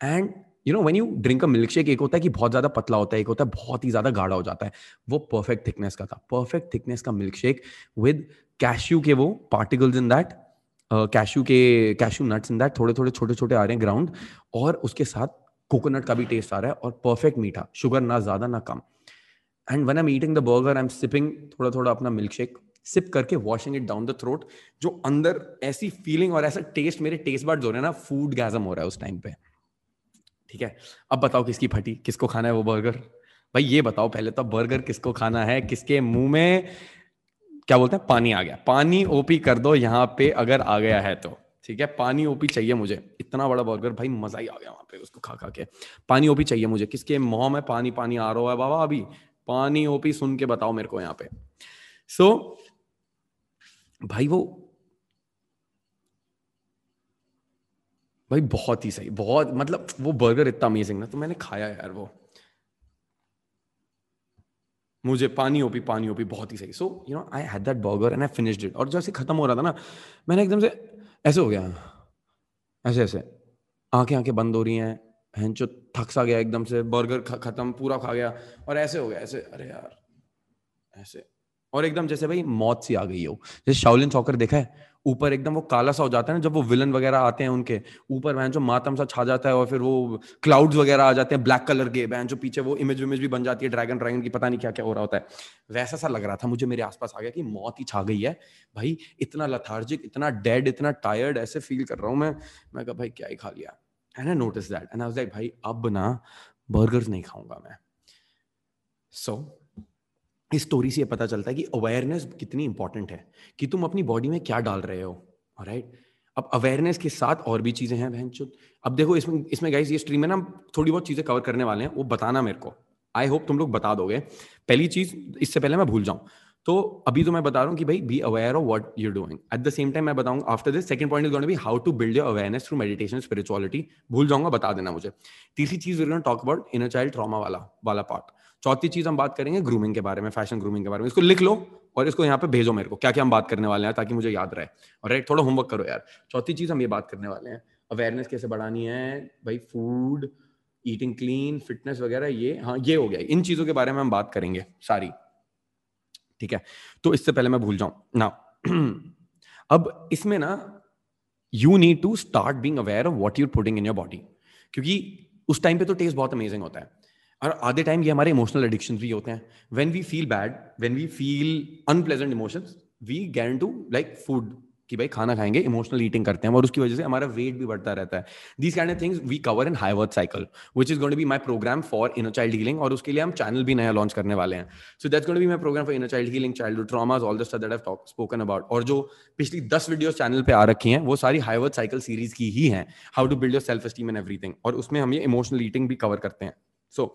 And you know when you drink a milk shake एक होता है कि बहुत ज़्यादा पतला होता है, एक होता है बहुत ही ज़्यादा गाढ़ा हो जाता है। वो परफेक्ट थिकनेस का था। परफेक्ट थिकनेस का मिल्क शेक विद कैश्यू के वो पार्टिकल्स इन दैट कैश्यू के कैश्यू नट्स इन दैट थोड़े थोड़े छोटे छोटे आ रहे हैं ग्राउंड और उसके साथ कोकोनट का भी टेस्ट आ रहा है, और परफेक्ट मीठा। शुगर ना ज़्यादा, ना कम। And when am eating the burger I am sipping थोड़ा थोड़ा अपना मिल्क शेक सिप करके washing it down the throat जो अंदर ऐसी फीलिंग और ऐसा टेस्ट मेरे टेस्ट हो रहे हैं ना फ़ूड गैजम हो रहा है उस टाइम पे। ठीक है? अब बताओ किसकी फटी किसको खाना है वो बर्गर भाई ये बताओ पहले तो बर्गर किसको खाना है किसके मुँह में क्या बोलते हैं पानी आ गया। पानी ओपी कर दो यहाँ पे अगर आ गया है तो। ठीक है? पानी ओपी चाहिए मुझे। इतना बड़ा बर्गर भाई मज़ा ही आ गया वहाँ पे उसको खा खा के। पानी ओपी चाहिए मुझे। किसके मुँह में पानी पानी आ रहा है बाबा अभी? पानी ओपी सुन के बताओ मेरे को यहाँ पे। सो so, भाई वो, भाई बहुत ही सही, बहुत मतलब वो बर्गर इतना अमेजिंग ना तो मैंने खाया यार वो। मुझे पानी ओपी पानी ओपी, बहुत ही सही। So you know I had that burger and I finished it और जैसे खत्म हो रहा था ना, मैंने एकदम से, ऐसे हो गया। ऐसे ऐसे। आँखें आँखें बंद हो रही हैं जो थक सा गया एकदम से बर्गर खत्म, पूरा खा गया। और ऐसे हो गया, ऐसे, अरे यार, ऐसे। और एकदम जैसे भाई मौत सी आ गई हो। जैसे शाओलिन सॉकर देखा है ऊपर एकदम वो काला सा हो जाता है ना जब वो विलन वगैरह आते हैं उनके ऊपर बहन जो मातम सा छा जाता है और फिर वो क्लाउड्स वगैरह आ जाते हैं ब्लैक कलर के बहन जो पीछे वो इमेज इमेज भी बन जाती है ड्रैगन ड्रैगन की पता नहीं क्या क्या हो रहा होता है। वैसा सा लग रहा था मुझे मेरे आसपास आ गया कि मौत ही छा गई है। भाई इतना लथार्जिक इतना डेड इतना टायर्ड ऐसे फील कर रहा हूँ मैं। मैं कहा भाई क्या ही खा लिया। And I notice that and I was like भाई अब ना बर्गर्स नहीं खाऊँगा मैं। सो so, इस स्टोरी से पता चलता है कि अवेयरनेस कितनी इंपॉर्टेंट है, कि तुम अपनी बॉडी में क्या डाल रहे हो राइट अब अवेयरनेस के साथ और भी चीज़ें हैं बहन चुत अब देखो इसमें इसमें गाइस ये स्ट्रीम में ना थोड़ी बहुत चीज़ें कवर करने वाले हैं, वो बताना मेरे को। आई होप तुम लोग बता दोगे। पहली चीज़, इससे पहले मैं भूल जाऊँ। तो अभी तो मैं बता रहा हूँ कि भाई be aware of what you doing at the same time मैं बताऊँगा after this second point is going be how to build your awareness through meditation spirituality भूल जाऊँगा, बता देना मुझे। तीसरी चीज़ we talk about inner child trauma वाला वाला पार्ट चौथी चीज़ हम बात करेंगे ग्रूमिंग के बारे में फ़ैशन ग्रूमिंग के बारे में। इसको लिख लो और इसको यहाँ पे भेजो मेरे को क्या क्या हम बात करने वाले हैं ताकि मुझे याद रहे। और राइट थोड़ा होमवर्क करो यार। चौथी चीज़ हम ये बात करने वाले हैं अवेयरनेस कैसे बढ़ानी है, भाई फ़ूड ईटिंग क्लीन फिटनेस वगैरह, ये हाँ ये हो गया। इन चीज़ों के बारे में हम बात करेंगे, सारी। ठीक है? तो इससे पहले मैं भूल जाऊँ। ना [clears throat] अब इसमें ना you need to start being aware of what you're putting in your body क्योंकि उस टाइम पे तो टेस्ट बहुत अमेजिंग होता है। और आधे टाइम ये हमारे इमोशनल एडिक्शन भी होते हैं। When we feel bad when we feel unpleasant emotions we gain to like food कि भाई खाना खाएँगे इमोशनल ईटिंग करते हैं और उसकी वजह से हमारा वेट भी बढ़ता रहता है। These kind of things we cover in high worth cycle which is going to be my programme for inner child healing और उसके लिए हम चैनल भी नया लॉन्च करने वाले हैं। So that's going to be my programme for inner child healing child traumas all the stuff that I spoken about और जो पिछली दस वीडियोस चैनल पे आ रखी हैं, वो सारी हाई वर्थ साइकिल सीरीज़ की ही हैं। How to build your self esteem and everything और उसमें हम ये इमोशनल ईटिंग भी कवर करते हैं। so,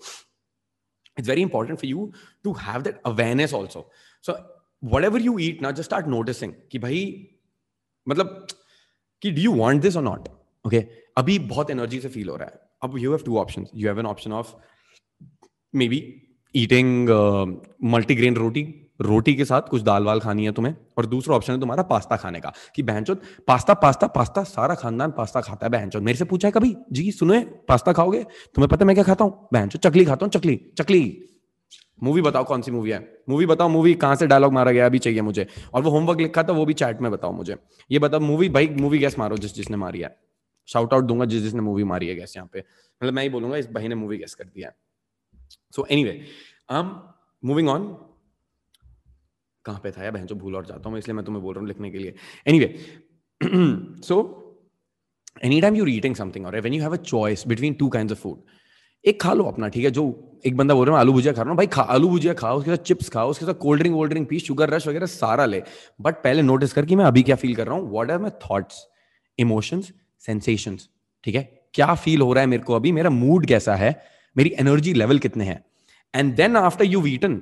it's very important for you to have that awareness also so whatever you eat now just start noticing कि भाई मतलब कि do you want this or not okay अभी बहुत एनर्जी से फील हो रहा है अब you have two options you have an option of maybe eating uh, multigrain roti रोटी के साथ कुछ दाल वाल खानी है तुम्हें और दूसरा ऑप्शन है तुम्हारा पास्ता खाने का कि बहनचोद, पास्ता पास्ता पास्ता, सारा खानदान पास्ता खाता है बहनचोद। मेरे से पूछा है कभी? जी, सुनो पास्ता खाओगे? तुम्हें पता मैं क्या खाता हूँ? बहनचोद, चकली खाता हूँ, चकली चकली। मूवी बताओ कौन सी मूवी है? मूवी बताओ मूवी कहाँ से डायलॉग मारा गया अभी चाहिए मुझे। और वो होमवर्क लिखा था, वो भी चैट में बताओ मुझे। ये बताओ मूवी भाई मूवी गैस मारो जिस, जिसने मारी है। शाउट आउट दूँगा जिस, जिसने मूवी मारी है गैस यहाँ पे। मतलब मैं ही बोलूँगा, इस भाई ने मूवी गैस कर दिया है। So anyway moving on कहाँ पे था? या बहन जो भूल और जाता हूँ इसलिए मैं तुम्हें बोल रहा हूँ लिखने के लिए। Anyway so any time you eating something और when you have a choice between two kind of food एक खा लो अपना, ठीक है? जो एक बंदा बोल रहा है आलू भुजिया खा रहा हूँ। भाई, खा, आलू भुजिया खाओ, उसके साथ चिप्स खाओ, उसके साथ कोल्ड ड्रिंक वोल्ड ड्रिंक पी शुगर रश वगैरह सारा ले। बट पहले नोटिस कर कि मैं अभी क्या फील कर रहा हूँ? What are my thoughts emotions sensations ठीक है? क्या फील हो रहा है मेरे को अभी? मेरा मूड कैसा है? मेरी एनर्जी लेवल कितने हैं? And then after you eaten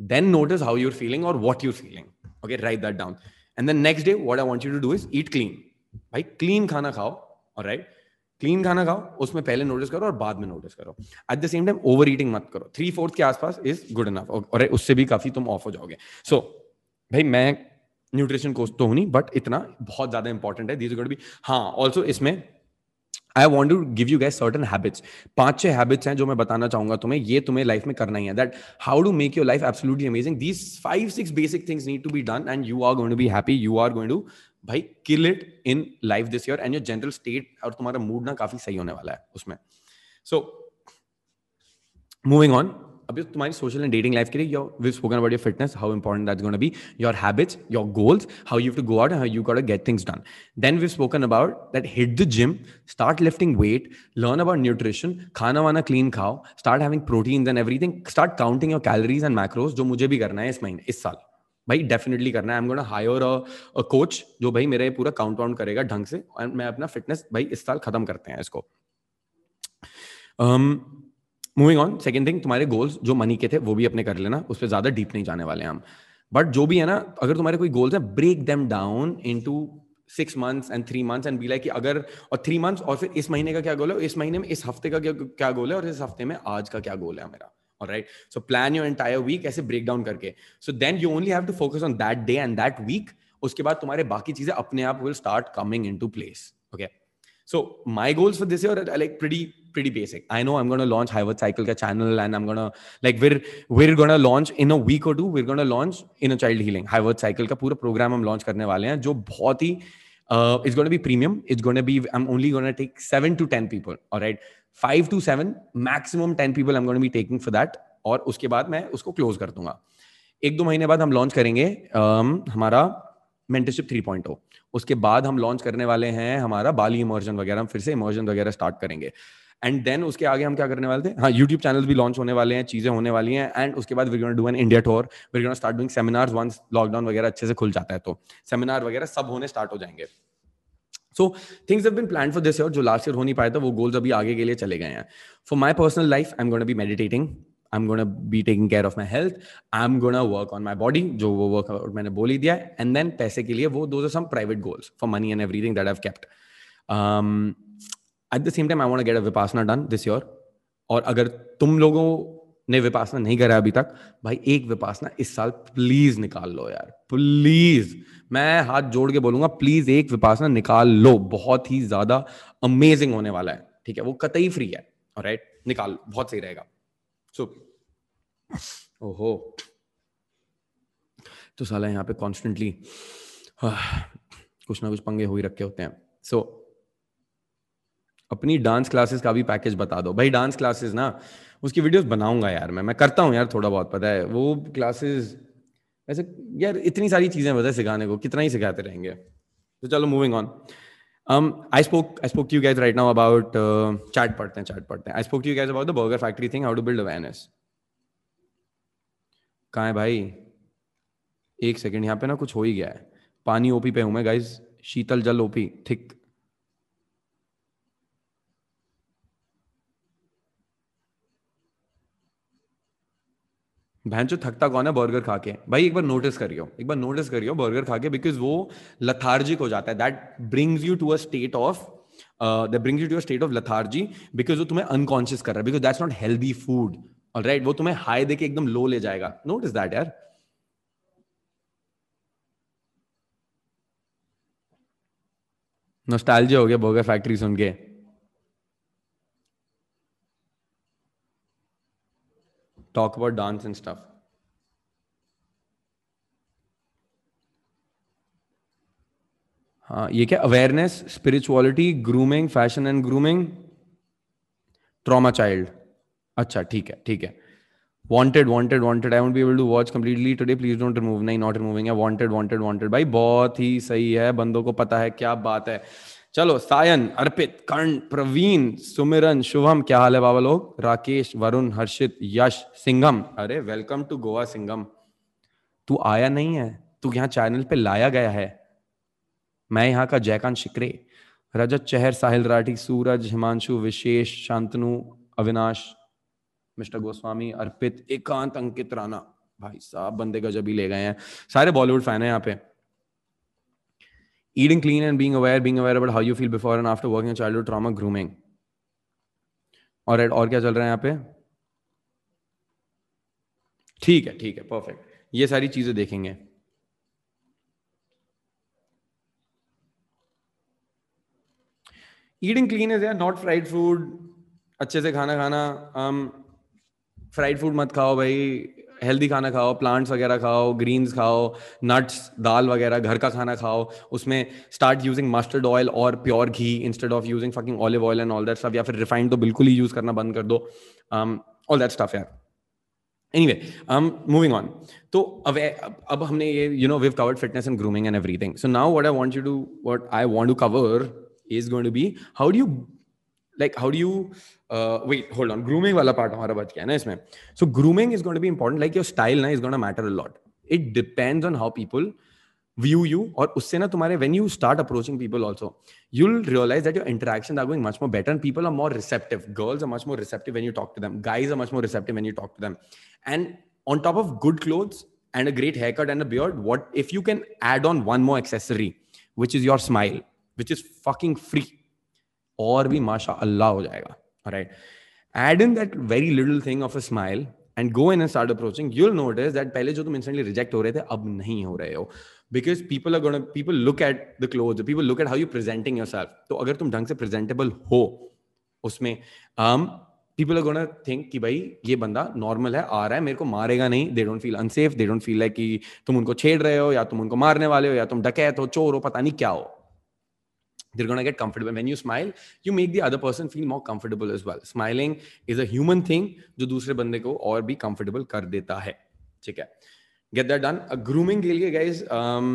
then notice how you're feeling or what you're feeling. Okay write that down. And then next day what i want you to do is eat clean. भाई clean खाना खाओ और right clean खाना खाओ उसमें पहले notice करो और बाद में नोटिस करो at the same time over eating मत करो थ्री फोर्थ के आसपास इज़ गुड इनफ और उससे भी काफ़ी तुम ऑफ़ हो जाओगे सो so, भाई मैं न्यूट्रिशन कोच तो हूँ नहीं बट इतना बहुत ज़्यादा इंपॉर्टेंट है दीज भी हाँ ऑल्सो इसमें I want to give you guys certain habits पाँच छह हैबिट्स हैं जो मैं बताना चाहूँगा तुम्हें। ये तुम्हें लाइफ में करना ही है। That how to make your life absolutely amazing these five six basic things need to be done and you are going to be happy you are going to भाई kill it in life this year and your general state और तुम्हारा mood ना काफ़ी सही होने वाला है उसमें। सो मूविंग ऑन अभी तुम्हारी सोशल एंड डेटिंग लाइफ के लिए your we spoken about your fitness how important that's gonna be your habits your goals how you to go out how you got get things done then we spoken about that hit the gym start lifting weight learn about nutrition खाना वाना clean खाओ start having protein and everything start counting your calories and macros जो मुझे भी करना है इस महीने इस साल। भाई डेफिनेटली करना है। I am gonna hire a coach जो भाई मेरे पूरा काउंट वाउंट करेगा ढंग से एंड मैं अपना फिटनेस भाई इस साल खत्म करते हैं इसको। Um, moving on second thing तुम्हारे गोल्स जो मनी के थे, वो भी अपने कर लेना, उस पर ज़्यादा डीप नहीं जाने वाले हम। बट जो भी है ना, अगर तुम्हारे कोई गोल्स है break them down into six months and three months and be like कि अगर, और थ्री मंथ्स और फिर इस महीने का क्या गोल है इस महीने में, इस हफ़्ते का क्या क्या गोल है, और इस हफ़्ते में आज का क्या गोल है मेरा। Right so plan your entire week ऐसे ब्रेक डाउन करके। So then you only have to focus on that day and that week उसके बाद तुम्हारे बाकी चीज़ें अपने आप will start coming into place okay so my goals for this like pretty pretty basic. I know I'm to launch Harvard Cycle ka channel and I'm to like we're we're to launch in a week or two we're to launch in a child healing Harvard Cycle का पूरा program हम launch करने वाले हैं जो बहुत ही uh, it's to be premium. It's to be I'm only to take seven to ten people. All right, five to seven maximum ten people I'm to be taking for that. और उसके बाद मैं उसको क्लोज कर दूँगा एक दो महीने बाद हम लॉन्च करेंगे um, हमारा मेंटरशिप 3.0 उसके बाद हम लॉन्च करने वाले हैं हमारा बाली इमर्जन वगैरह हम फिर से इमर्जन वगैरह स्टार्ट करेंगे एंड देन उसके आगे हम क्या करने वाले थे? हाँ यूट्यूब चैनल भी लॉन्च होने वाले हैं, चीज़ें होने वाली हैं एंड उसके बाद we're do an India tour we're start doing seminars once lockdown वगैरह अच्छे से खुल जाता है तो। सेमिनार वगैरह सब होने स्टार्ट हो जाएँगे। So things have been plan for this year जो लास्ट ईयर हो नहीं पाया था, वो गोल्स अभी आगे के लिए चले गए हैं। For my personal life I am gonna be meditating I am gonna be taking care of my health I am gonna work on my body जो वो वर्क मैंने बोल ही दिया एंड देन पैसे के लिए वो दो some private goals for money and everything that have kept at the same time I want get a vipassana done this year और अगर तुम लोगों ने विपासना नहीं करा अभी तक भाई एक विपासना इस साल प्लीज़ निकाल लो यार। प्लीज़ मैं हाथ जोड़ के बोलूँगा प्लीज़ एक विपासना निकाल लो। बहुत ही ज़्यादा अमेजिंग होने वाला है। ठीक है? वो कतई फ्री है। राइट निकाल। बहुत सही रहेगा। सो ओहो। तो साला यहाँ पे कॉन्स्टेंटली कुछ ना कुछ पंगे हो ही रखे होते हैं। सो so, अपनी डांस क्लासेस का भी पैकेज बता दो। भाई डांस क्लासेस ना, उसकी वीडियोस बनाऊँगा यार मैं। मैं करता हूँ यार थोड़ा बहुत, पता है। वो क्लासेस वैसे यार इतनी सारी चीज़ें बता सिखाने को, कितना ही सिखाते रहेंगे। तो चलो moving on I spoke I spoke you guys right now about chat पढ़ते हैं चैट पढ़ते हैं। I spoke you guys about the burger factory thing how to build awareness कहाँ है भाई? एक सेकेंड यहाँ पे ना कुछ हो ही गया है। पानी ओपी पे हूँ मैं गाइज़ शीतल जल ओपी थिक बहन जो थकता कौन है बर्गर खा के भाई, एक बार नोटिस करियो। एक बार नोटिस करियो बर्गर खा के बिकॉज़ वो लथार्जिक हो जाता है। That brings you to a state of that brings you to a state of lethargy because वो तुम्हें अनकॉन्शियस कर रहा है। Because that's not healthy food और राइट वो तुम्हें हाई देके एकदम लो ले जाएगा। नोटिस दैट यार। नोस्टैल्जिया हो गया बर्गर फैक्ट्री सुन के। Talk about dance and stuff. हाँ ये क्या awareness spirituality grooming fashion and grooming trauma child अच्छा ठीक है ठीक है. Wanted wanted wanted I won't be able to watch completely today please don't remove नहीं नॉट रिमूविंग है. वांटेड वांटेड वांटेड भाई, बहुत ही सही है. बंदों को पता है क्या बात है. चलो, सायन, अर्पित, कर्ण, प्रवीण, सुमिरन, शुभम, क्या हाल है बाबा लोग? राकेश, वरुण, हर्षित, यश सिंगम अरे वेलकम टू गोवा सिंगम तू आया नहीं है? तू यहाँ चैनल पे लाया गया है। मैं यहाँ का जयकांत शिकरे। रजत चहर, साहिल राठी, सूरज, हिमांशु, विशेष, शांतनु, अविनाश, मिस्टर गोस्वामी, अर्पित, एकांत अंकित राणा। भाई साहब, बंदे गजब ही ले गए हैं। सारे बॉलीवुड फ़ैन है यहाँ पे। Eating clean and being aware being aware about how you feel before and after working on childhood trauma grooming और right, और क्या चल रहा है यहाँ पे ठीक है ठीक है परफेक्ट ये सारी चीज़ें देखेंगे eating clean is not fried food अच्छे से खाना खाना फ्राइड um, फ़ूड मत खाओ भाई हेल्दी खाना खाओ प्लांट्स वगैरह खाओ ग्रीन्स खाओ नट्स दाल वगैरह, घर का खाना खाओ, उसमें स्टार्ट यूजिंग मस्टर्ड ऑयल और pure ghee instead of using fucking olive oil and all that stuff या फिर रिफाइंड तो बिल्कुल ही यूज़ करना बंद कर दो ऑल दैट स्टफ़ यार। Anyway um moving on so अब हमने ये, you know, we've covered fitness and grooming and everything so now what i want you to, what i want to cover is going to be how do you like how do you uh, wait hold on. Grooming wala part hamara bach gaya na isme so grooming is going to be important. Like your style na is going to matter a lot. It depends on how people view you or usse na tumhare when you start approaching people also you'll realize that your interactions are going much more better and people are more receptive. Girls are much more receptive when you talk to them. Guys are much more receptive when you talk to them. And on top of good clothes and a great haircut and a beard what if you can add on one more accessory which is your smile which is fucking free. और भी माशा अल्लाह हो जाएगा right add in that very little thing of a smile and go in start approaching you'll notice that पहले जो तुम instantly reject हो रहे थे अब नहीं हो रहे हो. Because people are gonna look at the close people look at how you presenting yourself तो अगर तुम ढंग से प्रेजेंटेबल हो उसमें um, people are gonna think कि भाई ये बंदा नॉर्मल है आ रहा है मेरे को मारेगा नहीं. They don't feel unsafe they don't feel है कि तुम उनको छेड़ रहे हो या तुम उनको मारने वाले हो या तुम डकैत हो चोर हो पता नहीं क्या हो. they're going to get comfortable when you smile you make the other person feel more comfortable as well smiling is a human thing जो दूसरे बंदे को और भी comfortable कर देता है ठीक है get that done. A grooming के लिए guys, um,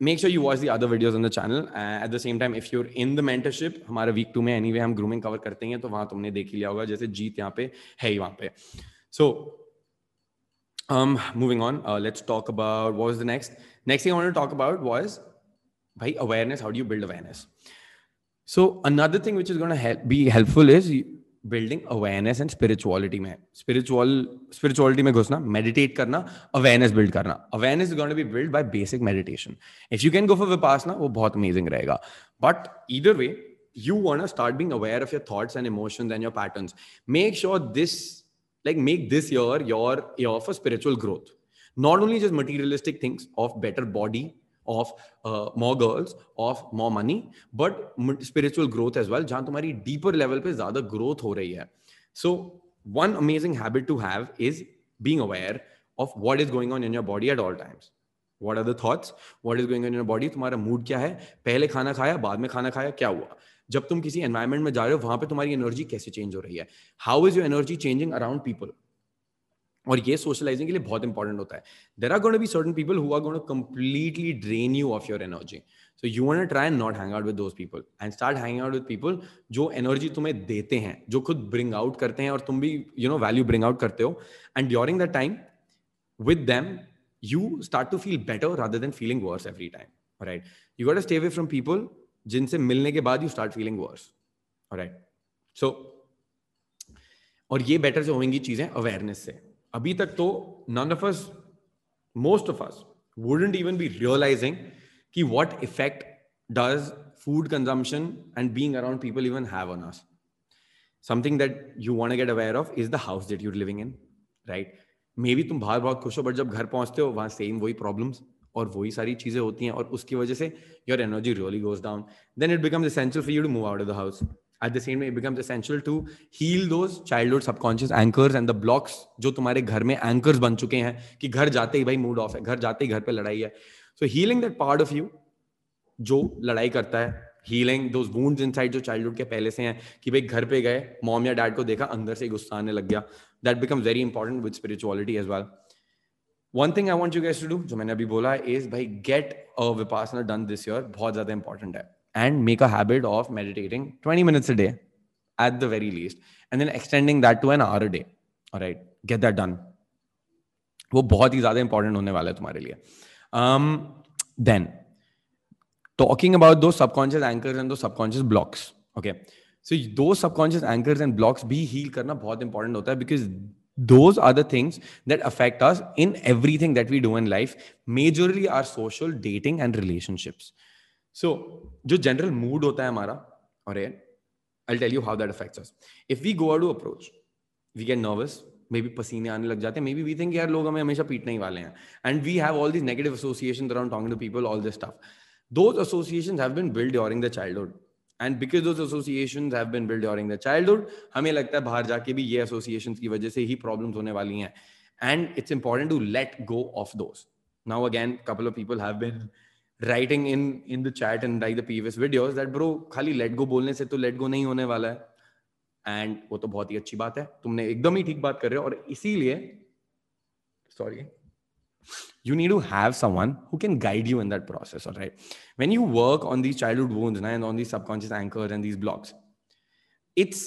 make sure you watch the other videos on the channel. Uh, at the same time, if you're in the mentorship, हमारे week two में anyway हम grooming cover करते हैं तो वहाँ तुमने देख ही लिया होगा जैसे जीत यहाँ पे है ही वहाँ पे. So um, moving on, uh, let's talk about what was the next. Next thing I wanted to talk about was भाई awareness how do build awareness so another thing which is gonna be helpful is building awareness and spirituality में। Spiritual spirituality में घुसना meditate करना awareness build करना। Awareness is gonna be build by basic meditation if you can go for Vipassana वो बहुत amazing रहेगा। But either way you want start being aware of your thoughts and emotion and your pattern make sure this like make this your your your a spiritual growth not only just materialistic things of better body of uh, more girls of more money but spiritual growth as well जहाँ तुम्हारी deeper level पे ज़्यादा growth हो रही है so one amazing habit to have is being aware of what is going on in your body at all times what are the thoughts what is going on in your body तुम्हारा mood क्या है पहले खाना खाया बाद में खाना खाया क्या हुआ जब तुम किसी एनवायरमेंट में जा रहे हो वहाँ पे तुम्हारी एनर्जी कैसे चेंज हो रही है how is your energy changing around people और ये सोशलाइजिंग के लिए बहुत इंपॉर्टेंट होता है। There are gonna be certain people who are gonna completely drain you of your energy so you want try and not hang out with those people and start hang out with people जो energy तुम्हें देते हैं, जो खुद bring out करते हैं और तुम भी you know value bring out करते हो। And during the time with them you start to feel better rather than feeling worse every time right you got stay away from people जिनसे मिलने के बाद you start feeling worse right so और ये better से होंगी चीज़ें awareness से। अभी तक तो none of us most of us wouldn't even be realizing कि what effect does food consumption and being around people even have on us something that you want to get aware of is the house that you are living in right maybe तुम बाहर बहुत खुश हो but जब घर पहुँचते हो, वहाँ सेम वही प्रॉब्लम्स और वही सारी चीज़ें होती हैं और उसकी वजह से your energy really goes down then it becomes essential for you to move out of the house at the same time, it becomes essential to heal those childhood subconscious anchors and the blocks जो तुम्हारे घर में anchors बन चुके हैं कि घर जाते ही भाई मूड ऑफ़ है, घर जाते ही घर पे लड़ाई है। So healing that part of you जो लड़ाई करता है हीलिंग दोज वूंड्स इनसाइड जो चाइल्डहुड के पहले से हैं कि भाई घर पे गए मॉम या डैड को देखा, अंदर से गुस्सा आने लग गया। That becomes very important with spirituality as well one thing I want you guys to do जो मैंने अभी बोला इज़ भाई get a Vipassana done this year बहुत ज़्यादा इंपॉर्टेंट है। and make a habit of meditating 20 minutes a day at the very least and then extending that to an hour a day all right get that done वो बहुत ही ज्यादा important होने वाला है तुम्हारे लिए then talking about those subconscious anchors and those subconscious blocks okay so those subconscious anchors and blocks भी heal करना बहुत important होता है because those are the things that affect us in everything that we do in life majorly our social dating and relationships So जो general mood होता है हमारा, और I tell you how that affects us if we go to approach we get nervous maybe पसीने आने लग जाते हैं मे बी वी थिंक यार लोग हमें हमेशा पीटने ही वाले हैं. And we have all this negative association around talking to people all this stuff those associations have been built during the childhood. And because those association have been build during the childhood हमें लगता है बाहर जाके भी ये association की वजह से ही प्रॉब्लम्स होने वाली हैं. And it's important to let go of those now again couple of people have been writing in in the chat and like the previous videos that bro खाली लेट गो बोलने से तो लेट गो नहीं होने वाला है and वो तो बहुत ही अच्छी बात है तुमने एकदम ही ठीक बात कर रहे हो और इसीलिए sorry you need to have someone who can guide you in that process all right when you work on these childhood wounds and on these subconscious anchors and these blocks it's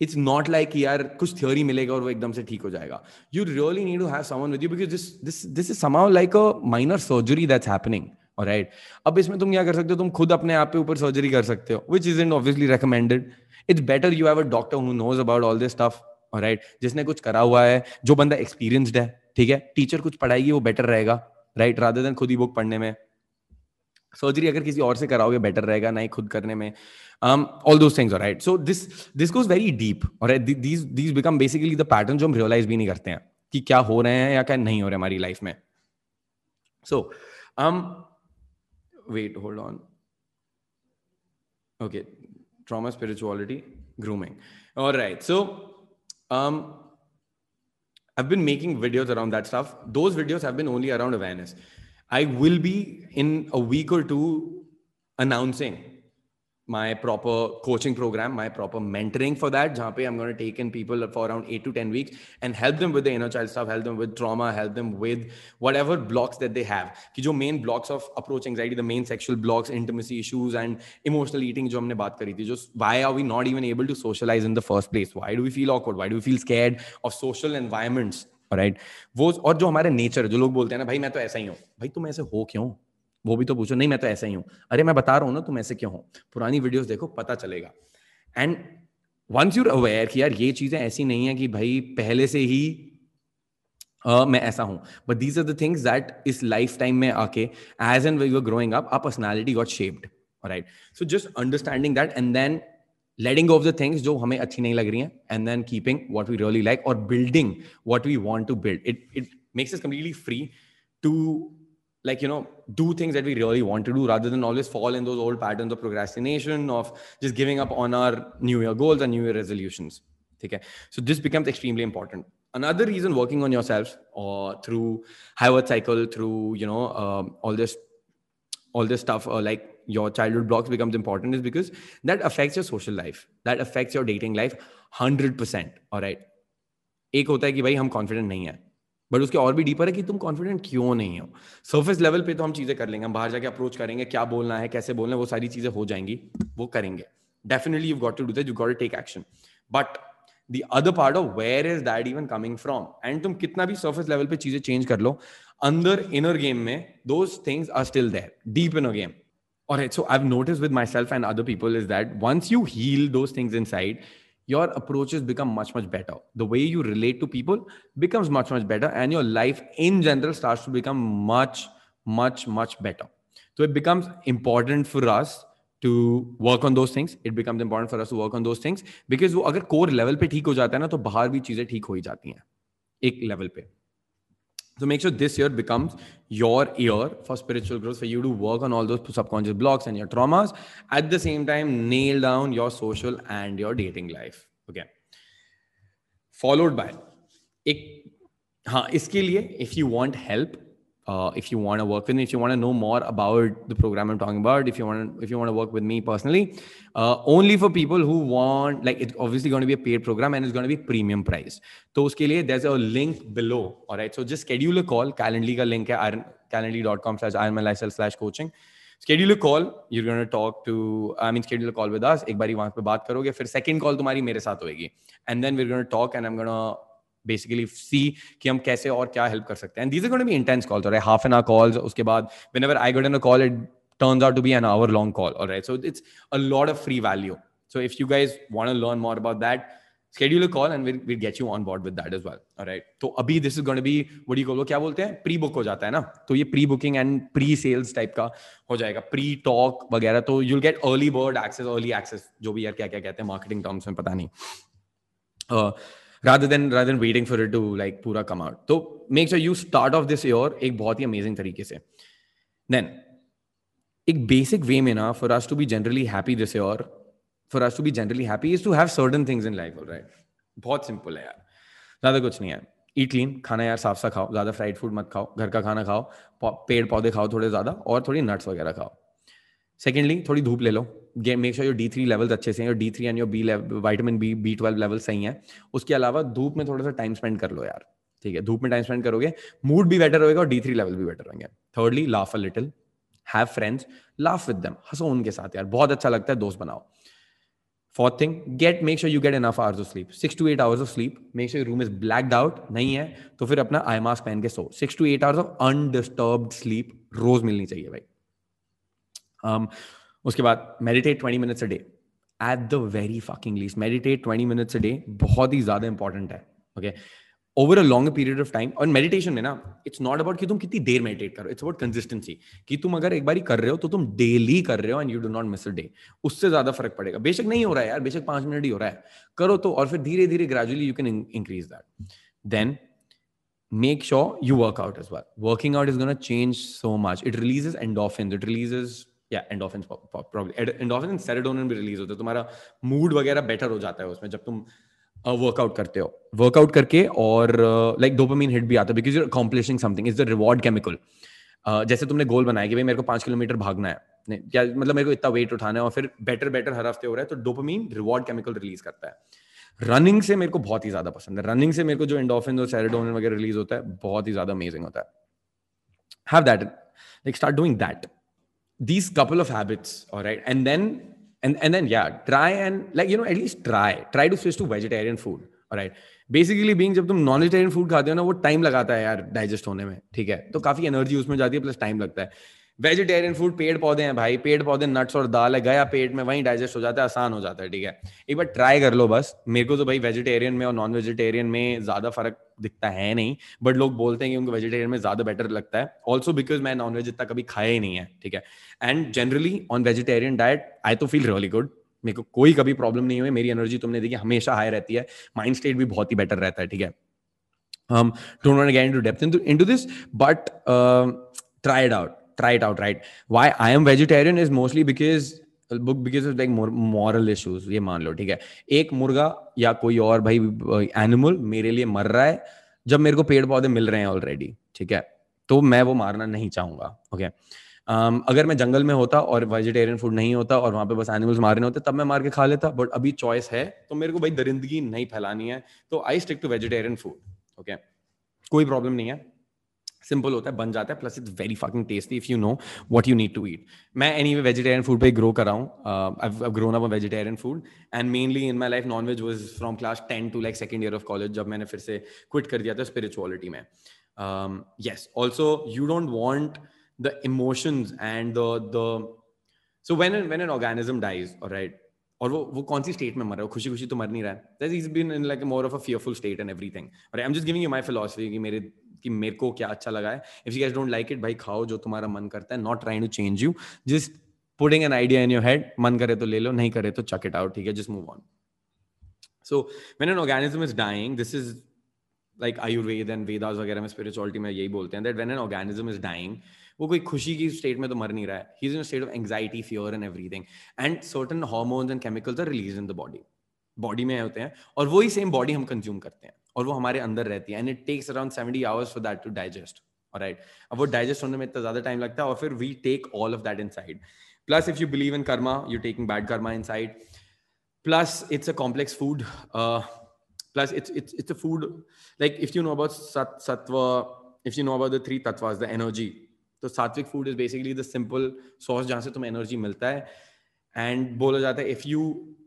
it's not like यार कुछ theory मिलेगा और वो एकदम से ठीक हो जाएगा you really need to have someone with you because this this this is somehow like a minor surgery that's happening all right. अब इसमें तुम क्या कर सकते हो? तुम खुद अपने आप पे ऊपर सर्जरी कर सकते हो, which isn't obviously recommended. It's better you have a doctor who knows about all this stuff. All right. जिसने कुछ करा हुआ है, जो बंदा experienced है, ठीक है? टीचर कुछ पढ़ाएगी, वो बेटर रहेगा राइट राधर देन खुद ही बुक पढ़ने में। सर्जरी अगर किसी और से कराओगे बेटर रहेगा नहीं खुद करने में। All those things right so this this goes very deep और these these become basically the pattern जो हम रियलाइज़ भी नहीं करते हैं, कि क्या हो रहे हैं या क्या नहीं हो रहे हमारी लाइफ में। So um wait hold on okay trauma spirituality grooming all right so um I've been making videos around that stuff. Those videos have been only around awareness. I will be in a week or two announcing my proper coaching program, my proper mentoring for that. Jahan I'm going to take in people for around eight to 10 weeks and help them with the inner child stuff, help them with trauma, help them with whatever blocks that they have. Ki jo main blocks of approach anxiety, the main sexual blocks, intimacy issues, and emotional eating, jo humne baat kari thi, just why are we not even able to socialize in the first place? Why do we feel awkward? Why do we feel scared of social environments? Right वो और जो हमारे nature जो लोग बोलते हैं ना भाई मैं तो ऐसा ही हूँ भाई तुम ऐसे हो क्यों वो भी तो पूछो। नहीं मैं तो ऐसा ही हूँ। अरे मैं बता रहा हूँ ना तुम ऐसे क्यों हो? पुरानी वीडियोस देखो पता चलेगा। एंड वंस यूर अवेयर कि यार ये चीज़ें ऐसी नहीं है कि भाई पहले से ही Uh, मैं ऐसा हूँ। But these are the things that इस लाइफ टाइम में आके as and we growing up a personality got shaped right so just understanding that and then letting of the things जो हमें अच्छी नहीं लग रही हैं and then keeping what we really like और building what we want to build it it makes is completely free to like you know do things that we really want to do rather than always fall in those old patterns of procrastination of just giving up on our new year goals and new year resolutions okay so this becomes extremely important another reason working on yourself or through Howard cycle through you know um, all this all this stuff uh, like your childhood blocks becomes important is because that affects your social life that affects your dating life 100% all right एक होता है कि भाई हम confident नहीं है but उसके और भी डीपर है कि तुम कॉन्फिडेंट क्यों नहीं हो? सर्फेस लेवल पे तो हम चीज़ें कर लेंगे हम बाहर जाके अप्रोच करेंगे क्या बोलना है कैसे बोलना है वो सारी चीज़ें हो जाएँगी वो करेंगे। Definitely you got to do that you got to take action but the other part of where is that even coming from and तुम कितना भी सर्फेस लेवल पे चीज़ें चेंज कर लो अंदर इनर गेम में those things are still there deep in a game All right, so I've noticed with myself and other people is that once you heal those things inside, your approaches become much much better the way you relate to people becomes much much better and your life in general starts to become much much much better so it becomes important for us to work on those things it becomes important for us to work on those things because वो अगर core level पे ठीक हो जाता है ना तो बाहर भी चीजें ठीक हो ही जाती हैं एक level पे so make sure this year becomes your year for spiritual growth, for you to work on all those subconscious blocks and your traumas. At the same time, nail down your social and your dating life. Okay. Followed by, एक हाँ इसके लिए if you want help, uh, if you want to work with me, if you want to know more about the program I'm talking about, if you want to, if you want to work with me personally, uh, only for people who want like it's obviously going to be a paid program and it's going to be premium price. So uske liye, there's a link below. All right. So just schedule a call. Calendly ka link hai calendly.com slash ironman slash coaching. Schedule a call. You're going to talk to, I mean, schedule a call with us. एक बारी वहां पे बात करोगे फिर second call तुम्हारी मेरे साथ होएगी. And then we're going to talk and I'm going to basically see कि हम कैसे और क्या हेल्प कर सकते हैं these are be intense calls और हाफ़ एन आवर कॉल्स उसके बाद ever I got an a call it turns out to be an hour long call all right so it's a lot of free value so if you guys want to learn more about that schedule a call and we'll, we'll get you on board with that as well all right तो अभी this is going to be what do you call क्या बोलते हैं pre book हो जाता है ना तो ये pre booking and pre sales type का हो जाएगा प्री टॉक वगैरह तो you'll get early bird access early access जो भी यार क्या क्या कहते हैं मार्केटिंग टर्म्स में पता नहीं uh, rather than rather than waiting for it to, like पूरा come out. तो make sure you start off this year एक बहुत ही amazing तरीके से। Then, एक basic way में ना, for us to be generally happy this year for us to be generally happy is to have certain things in life right बहुत simple है यार। ज़्यादा कुछ नहीं है। ईट क्लीन खाना यार साफ़ सा खाओ। ज़्यादा फ्राइड फ़ूड मत खाओ। घर का खाना खाओ। पेड़ पौधे खाओ थोड़े ज़्यादा और थोड़ी नट्स वगैरह खाओ। सेकेंडली थोड़ी धूप ले लो। Make sure your D three levels अच्छे से हैं D three and your B vitamin B B twelve level सही हैं। उसके अलावा धूप में थोड़ा सा टाइम स्पेंड कर लो यार ठीक है? धूप में टाइम स्पेंड करोगे मूड भी बेटर होगा और डी थ्री लेवल भी बेटर होंगे। Thirdly laugh a little have friends laugh with them हंसो उनके साथ यार बहुत अच्छा लगता है दोस्त बनाओ। Fourth thing get make sure you get enough hours of sleep six to eight hours of sleep make sure room is blacked out नहीं है तो फिर अपना आई मास्क पहन के सो। Six to eight hours of undisturbed sleep रोज मिलनी चाहिए भाई। Um, उसके बाद meditate twenty minutes a day at the very fucking least meditate twenty minutes a day बहुत ही ज़्यादा इंपॉर्टेंट है okay over a long period of time और मेडिटेशन में ना इट्स नॉट अबाउट कि तुम कितनी देर मेडिटेट करो इट्स अबाउट कंसिस्टेंसी कि तुम अगर एक बार कर रहे हो तो तुम डेली कर रहे हो and you do not miss a day उससे ज़्यादा फ़र्क पड़ेगा बेशक नहीं हो रहा है यार, बेशक पाँच मिनट ही हो रहा है करो तो और फिर धीरे धीरे gradually you can increase that then make sure you work out as. Working out is going to change so much. It releases endorphins. It releases yeah endorphins probably endorphins and serotonin भी release होते हैं, तुम्हारा mood वगैरह better हो जाता है उसमें जब तुम वर्कआउट करते हो। वर्कआउट करके और लाइक डोपामीन हिट भी आता है because accomplishing something is the reward chemical जैसे तुमने गोल बनाया कि भाई मेरे को पाँच किलोमीटर भागना है क्या मतलब मेरे को इतना वेट उठाना है और फिर बेटर बेटर हर हफ़्ते हो रहा है तो डोपामीन रिवॉर्ड केमिकल रिलीज़ करता है। रनिंग से मेरे को बहुत ही ज़्यादा पसंद है। रनिंग से मेरे को जो एंडोफिन और सेरोटोनिन वगैरह रिलीज़ होता है, बहुत ही ज़्यादा अमेजिंग होता है। Have that like start doing that these couple of habits all right and then and and then yeah try and like you know at least try try to switch to vegetarian food all right basically being जब तुम non vegetarian food खाते हो ना वो time लगाता है यार digest होने में ठीक है तो काफी एनर्जी उसमें जाती है प्लस टाइम लगता है वेजिटेरियन फ़ूड पेड़ पौधे हैं भाई। पेड़ पौधे नट्स और दाल है। गया पेट में वहीं डाइजेस्ट हो जाता है आसान हो जाता है ठीक है। एक बार ट्राई कर लो बस। मेरे को तो भाई वेजिटेरियन में और नॉन वेजिटेरियन में ज़्यादा फ़र्क दिखता है नहीं बट लोग बोलते हैं कि उनको वेजिटेरियन में ज़्यादा बेटर लगता है। ऑल्सो बिकॉज़ मैं नॉन वेज इतना कभी खाया ही नहीं है ठीक है। And generally on vegetarian diet I तो फील रियली गुड मेरे को कोई कभी प्रॉब्लम नहीं हुई। मेरी एनर्जी तुमने देखी हमेशा हाई रहती है। माइंड स्टेट भी बहुत ही बेटर रहता है ठीक है। Into depth into, into this but uh, try it out try it out right? Why i am vegetarian is mostly because book because of like moral issues ये मान लो ठीक है? एक मुर्गा या कोई और भाई एनिमल मेरे लिए मर रहा है जब मेरे को पेड़ पौधे मिल रहे हैं ऑलरेडी ठीक है? तो मैं वो मारना नहीं चाहूँगा ओके okay? um, अगर मैं जंगल में होता और वेजिटेरियन फ़ूड नहीं होता और वहाँ पे बस एनिमल्स मारने होते तब मैं मार के खा लेता बट अभी चॉइस है तो मेरे को भाई दरिंदगी नहीं फैलानी है तो I stick to vegetarian food okay कोई प्रॉब्लम नहीं है। सिंपल होता है, बन जाता है plus it's very fucking tasty if you know what you need to eat मैं एनी वे वेजिटेरियन फ़ूड पे ग्रो कर रहा हूँ grown up vegetarian food and mainly in my life non veg was from class ten to like second year of college जब मैंने फिर से quit कर दिया था स्पिरिचुअलिटी में. Yes also you don't want the emotions and the so when when an organism dies right और वो वो कौन सी स्टेट में मर रहा है? खुशी खुशी तो मर नहीं रहा है. That is been in like more of a fearful state and everything और I am just giving you my philosophy कि मेरे कि मेरे को क्या अच्छा लगा है। If you guys don't like it भाई खाओ जो तुम्हारा मन करता है not trying to change you just putting an idea in your head मन करे तो ले लो, नहीं करे तो चक इट आउट ठीक है just move on so when an organism is dying this is like Ayurveda and Vedas वगैरह में स्पिरिचुअलिटी में यही बोलते हैं that when an organism is dying वो कोई खुशी की स्टेट में तो मर नहीं रहा है। He is in state of anxiety fear and everything and certain hormones and chemicals are release in the body body में होते हैं और वही सेम बॉडी हम कंज्यूम करते हैं और वो हमारे अंदर रहती है and it takes around seventy hours for that to digest right अब वो डाइजेस्ट होने में इतना ज़्यादा टाइम लगता है और फिर we take all of that in plus if you believe in karma you taking bad karma in plus it's a complex food it's it's it's a food like if you know about sat, sattva if you know about the three tattvas the energy तो sattvic food is basically the simple source जहाँ से तुम्हें energy मिलता है. And बोला जाता है if you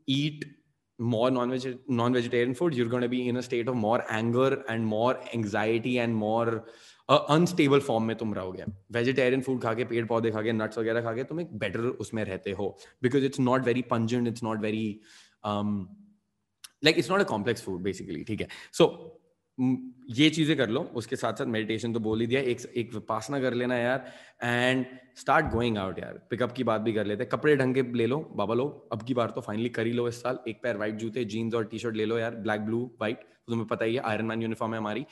eat more non-veg non-vegetarian food you're going to be in a state of more anger and more anxiety and more unstable uh, form में तुम रहोगे। वेजिटेरियन फ़ूड खा के पेड़ पौधे खा के नट्स वगैरह खा के तुम एक बेटर उसमें रहते हो। Because it's not very pungent it's not very like it's not a complex food basically ठीक है? सो ये चीज़ें कर लो। उसके साथ साथ मेडिटेशन तो बोल ही दिया। एक एक विपासना कर लेना यार। एंड स्टार्ट गोइंग आउट यार। पिकअप की बात भी कर लेते हैं। कपड़े ढंग के ले लो। बाबा लोग अब की बार तो फाइनली कर ही लो इस साल। एक पैर व्हाइट जूते जीन्स और टी शर्ट ले लो यार। ब्लैक ब्लू व्हाइट तो तुम्हें पता ही है आयरन मैन यूनिफॉर्म है हमारी।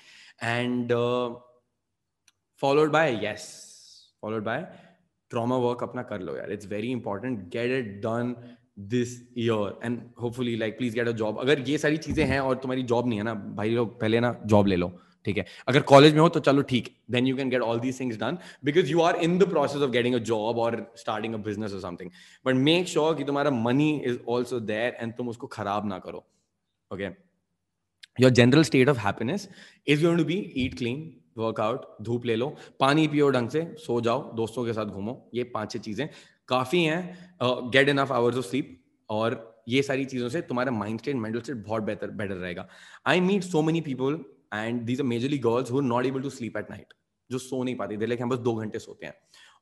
And followed by yes followed by trauma work अपना कर लो यार। It's very important get it done this year and hopefully like please get a job अगर ये सारी चीज़ें हैं और तुम्हारी जॉब नहीं है ना, भाई लोग, पहले ना जॉब ले लो, ठीक है? अगर कॉलेज में हो तो चलो ठीक then you can get all these things done because you are in the process of getting a job और स्टार्टिंग अ बिज़नेस और समथिंग बट मेक श्योर कि तुम्हारा money is also there and तुम उसको खराब ना करो okay your general state of happiness is going to be eat clean workout धूप ले लो, पानी पियो ढंग से, सो जाओ, दोस्तों के साथ घूमो, ये पाँच छह चीज़ें। काफ़ी हैं get enough hours of sleep और ये सारी चीज़ों से तुम्हारा माइंड स्टेट मेंटल स्टेट बहुत बेहतर बेटर रहेगा। I meet so many people and these are majorly girls who not able to sleep at night जो सो नहीं पाती। थे हम बस दो घंटे सोते हैं।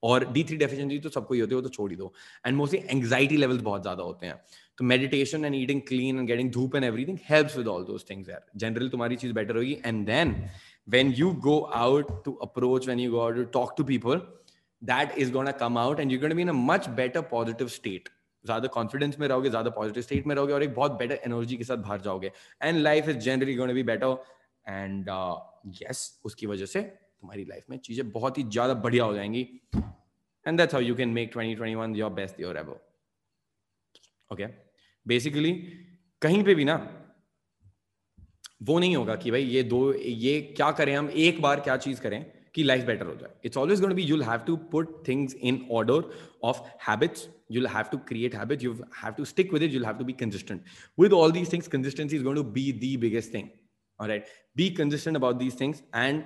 और डी थ्री डेफिशिएंसी तो सबको ही होती है, वो तो छोड़ ही दो। एंड मोस्टली एंग्जाइटी लेवल्स बहुत ज़्यादा होते हैं। तो meditation and eating clean and getting dhoop and everything helps with all those things यार। जनरली तुम्हारी चीज़ बेटर होगी। And then when you go out to approach when you go out to talk to people that is going to come out and you're going to be in a much better positive state. ज़्यादा confidence में रहोगे, ज़्यादा positive state में रहोगे और एक बहुत better energy के साथ बाहर जाओगे. And life is generally going be better and yes उसकी वजह से तुम्हारी लाइफ में चीज़ें बहुत ही ज़्यादा बढ़िया हो जाएँगी. And that's how you can make 2021 your best your ever okay basically कहीं पे भी ना, वो नहीं होगा कि भाई ये दो, ये क्या करें हम, एक बार क्या चीज़ करें कि लाइफ बेटर हो जाए it's always going be you'll have to put things in order of habits you'll have to create habits you have to stick with it you'll have to be consistent with all these things consistency is going to be the biggest thing all right be consistent about these things and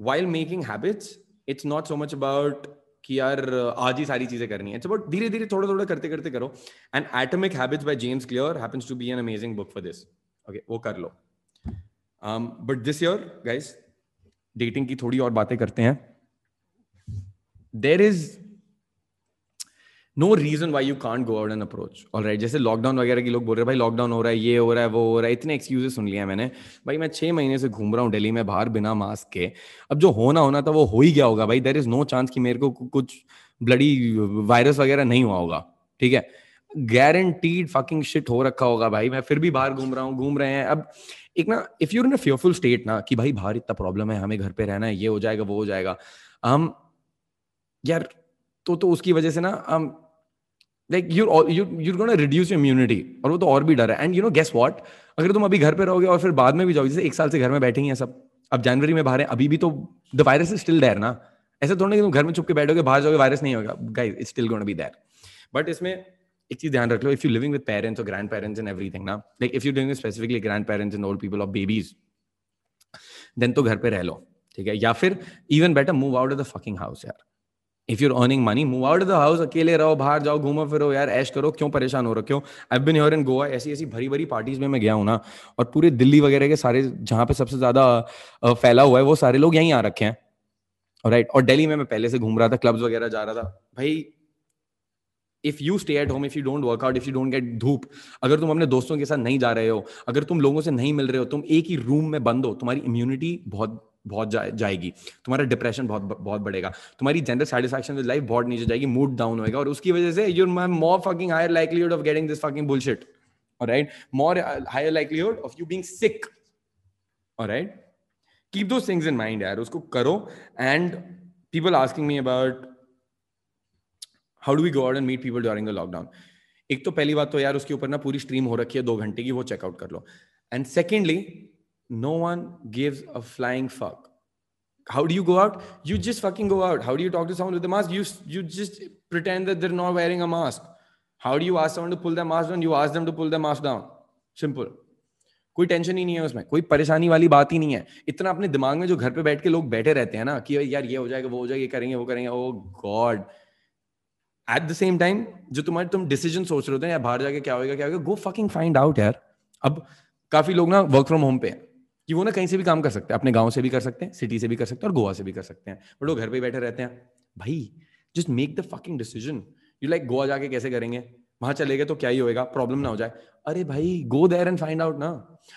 while making habits it's not so much about कि यार आज ही सारी चीजें करनी है it's about धीरे धीरे थोड़ा थोड़ा करते करते करो and Atomic Habits by James Clear happens to be an amazing book for this okay वो कर लो but this year guys dating की थोड़ी और बातें करते हैं। There is no reason why you can't go out an approach और राइट जैसे लॉकडाउन वगैरह की लोग बोल रहे हैं, भाई लॉकडाउन हो रहा है, ये हो रहा है, वो हो रहा है। इतने एक्सक्यूजेस सुन लिया मैंने। भाई, मैं छह महीने से घूम रहा हूँ दिल्ली में बाहर बिना मास्क के। अब जो होना होना था वो हो ही गया होगा। भाई देर इज़ नो चांस कि मेरे को कुछ ब्लडी वायरस वगैरह नहीं हुआ होगा। ठीक है? गारंटीड फकिंग शिट हो रखा होगा। भाई, मैं फिर भी बाहर घूम रहा हूँ, घूम रहे हैं। अब एक ना if you're in a fearful state ना, कि भाई बाहर इतना प्रॉब्लम है, हमें घर पे रहना है, ये हो जाएगा, वो हो जाएगा, हम, यार तो तो उसकी वजह से ना, हम like you you you're gonna reduce immunity और वो तो और भी डर है। And you know guess what अगर तुम अभी घर पे रहोगे और फिर बाद में भी जाओगे, जैसे एक साल से घर में बैठे हैं सब, अब जनवरी में बाहर है, अभी भी तो the virus is still there ना। ऐसे थोड़ा कि तुम घर में चुप के बैठोगे, बाहर जाओगे वायरस नहीं होगा। Guys it's still gonna be there but इसमें एक चीज़ ध्यान रख लो if you living with parents और ग्रैंड पेरेंट्स एंड एवरीथिंग ना like if you doing specifically grand parents and old people और बेबीज देन तो घर पे रह लो, ठीक है? या फिर even better move out of the fucking house यार। If you're earning money move out of the house अकेले रहो, बाहर जाओ, घूमो, फिरो, यार, ऐश करो, क्यों परेशान हो रखे हो? आई बिन इन गोवा ऐसी ऐसी भरी भरी पार्टीज़ में मैं गया हूँ ना, और पूरे दिल्ली वगैरह के सारे, जहाँ पे सबसे ज़्यादा फैला हुआ है, वो सारे लोग यहीं आ रखे हैं राइट और दिल्ली में मैं पहले से घूम रहा था क्लब्स वगैरह जा रहा था। भाई if you stay at home if you don't work out if you don't get dhoop अगर तुम अपने दोस्तों के साथ नहीं जा रहे हो अगर तुम लोगों से नहीं मिल रहे हो तुम एक ही रूम में बंद हो तुम्हारी इम्यूनिटी बहुत बहुत जा, जाएगी तुम्हारा डिप्रेशन बहुत बहुत बढ़ेगा तुम्हारी जनरल सेटिस्फैक्शन विद लाइफ बहुत नीचे जाएगी मूड डाउन होएगा और उसकी वजह से you're more fucking higher likelihood of getting this fucking bullshit alright more higher likelihood of you being sick alright keep those things in mind यार उसको करो and people asking me about how do we go out and meet people during lockdown एक तो पहली बात तो यार, उसके ऊपर ना पूरी स्ट्रीम हो रखी है, दो घंटे की, वो चेकआउट कर लो। And secondly no one give a flying fuck how do you go out you just fucking go out how do you talk to sound you you just pretend that not wearing a mask how do you ask them to pull the mask down you ask them to pull the mask down simple कोई tension ही नहीं है उसमें. कोई परेशानी वाली बात ही नहीं है. इतना अपने दिमाग में जो घर पे बैठ के लोग बैठे रहते हैं ना, कि यार ये हो जाएगा, वो हो जाएगा, ये करेंगे, वो करेंगे oh O God at the same time जो तुम्हारे तुम डिसीज़न सोच रहे होते हैं बाहर जाके क्या होगा क्या होगा गो फकिंग फाइंड आउट यार। अब काफ़ी लोग ना वर्क फ्रॉम होम पे हैं, कि वो ना कहीं से भी काम कर सकते हैं, अपने गाँव से भी कर सकते हैं सिटी से भी कर सकते हैं, और गोवा से भी कर सकते हैं। बट वो घर पे बैठे रहते हैं। भाई just make the fucking decision you like Goa जाके कैसे करेंगे? वहाँ चले गए तो क्या ही होएगा प्रॉब्लम ना हो जाए। अरे भाई go there and find out ना।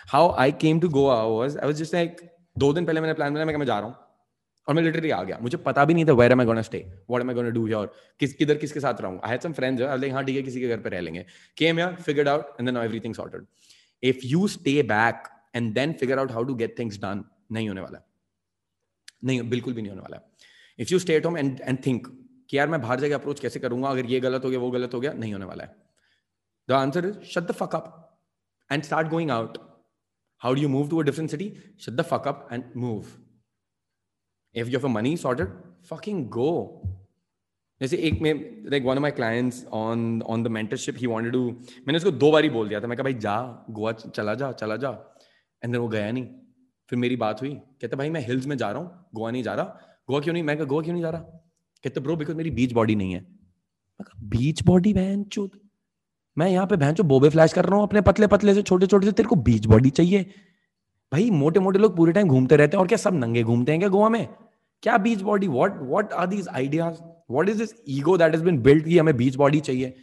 How I came to Goa I was just like दो दिन पहले मैंने प्लान बनाया मैं जा रहा हूँ। और मैं लिटरली आ गया। मुझे पता भी नहीं था where am I gonna stay what am I gonna do here किस, किधर, किसके साथ रहूँगा? I had some friends I like हाँ, ठीक है, किसी के घर पे रह लेंगे. Came here figured out and then everything sorted if you stay back and then figure out how to get things done नहीं होने वाला नहीं, बिल्कुल भी नहीं होने वाला if you stay at home and and think कि यार, मैं बाहर जाके अप्रोच कैसे करूँगा? अगर ये गलत हो गया, वो गलत हो गया, नहीं होने वाला है। The answer is, shut the fuck up and start going out. How do you move to a different city? Shut the fuck up and move. If you have a money sorted, fucking go. जैसे एक में like one of my clients on on the mentorship he wanted to मैंने उसको दो बार ही बोल दिया था। मैं कहा भाई जा गोवा चला जा चला जा. एंड देन वो गया नहीं। फिर मेरी बात हुई। कहते भाई मैं हिल्स में जा रहा हूँ गोवा नहीं जा रहा। गोवा क्यों नहीं? मैं गोवा क्यों नहीं जा रहा? कहते ब्रो बिकॉज़ मेरी बीच बॉडी नहीं है। बीच बॉडी बहन चुत? मैं यहाँ पे बहन चो बोबे फ्लैश कर रहा हूँ अपने पतले पतले से छोटे छोटे से तेरे को बीच बॉडी चाहिए। भाई मोटे मोटे लोग पूरे टाइम घूमते रहते हैं और क्या सब नंगे घूमते हैं क्या गोवा में? क्या beach body what what are these ideas what is this ego that has been built कि हमें बीच बॉडी चाहिए?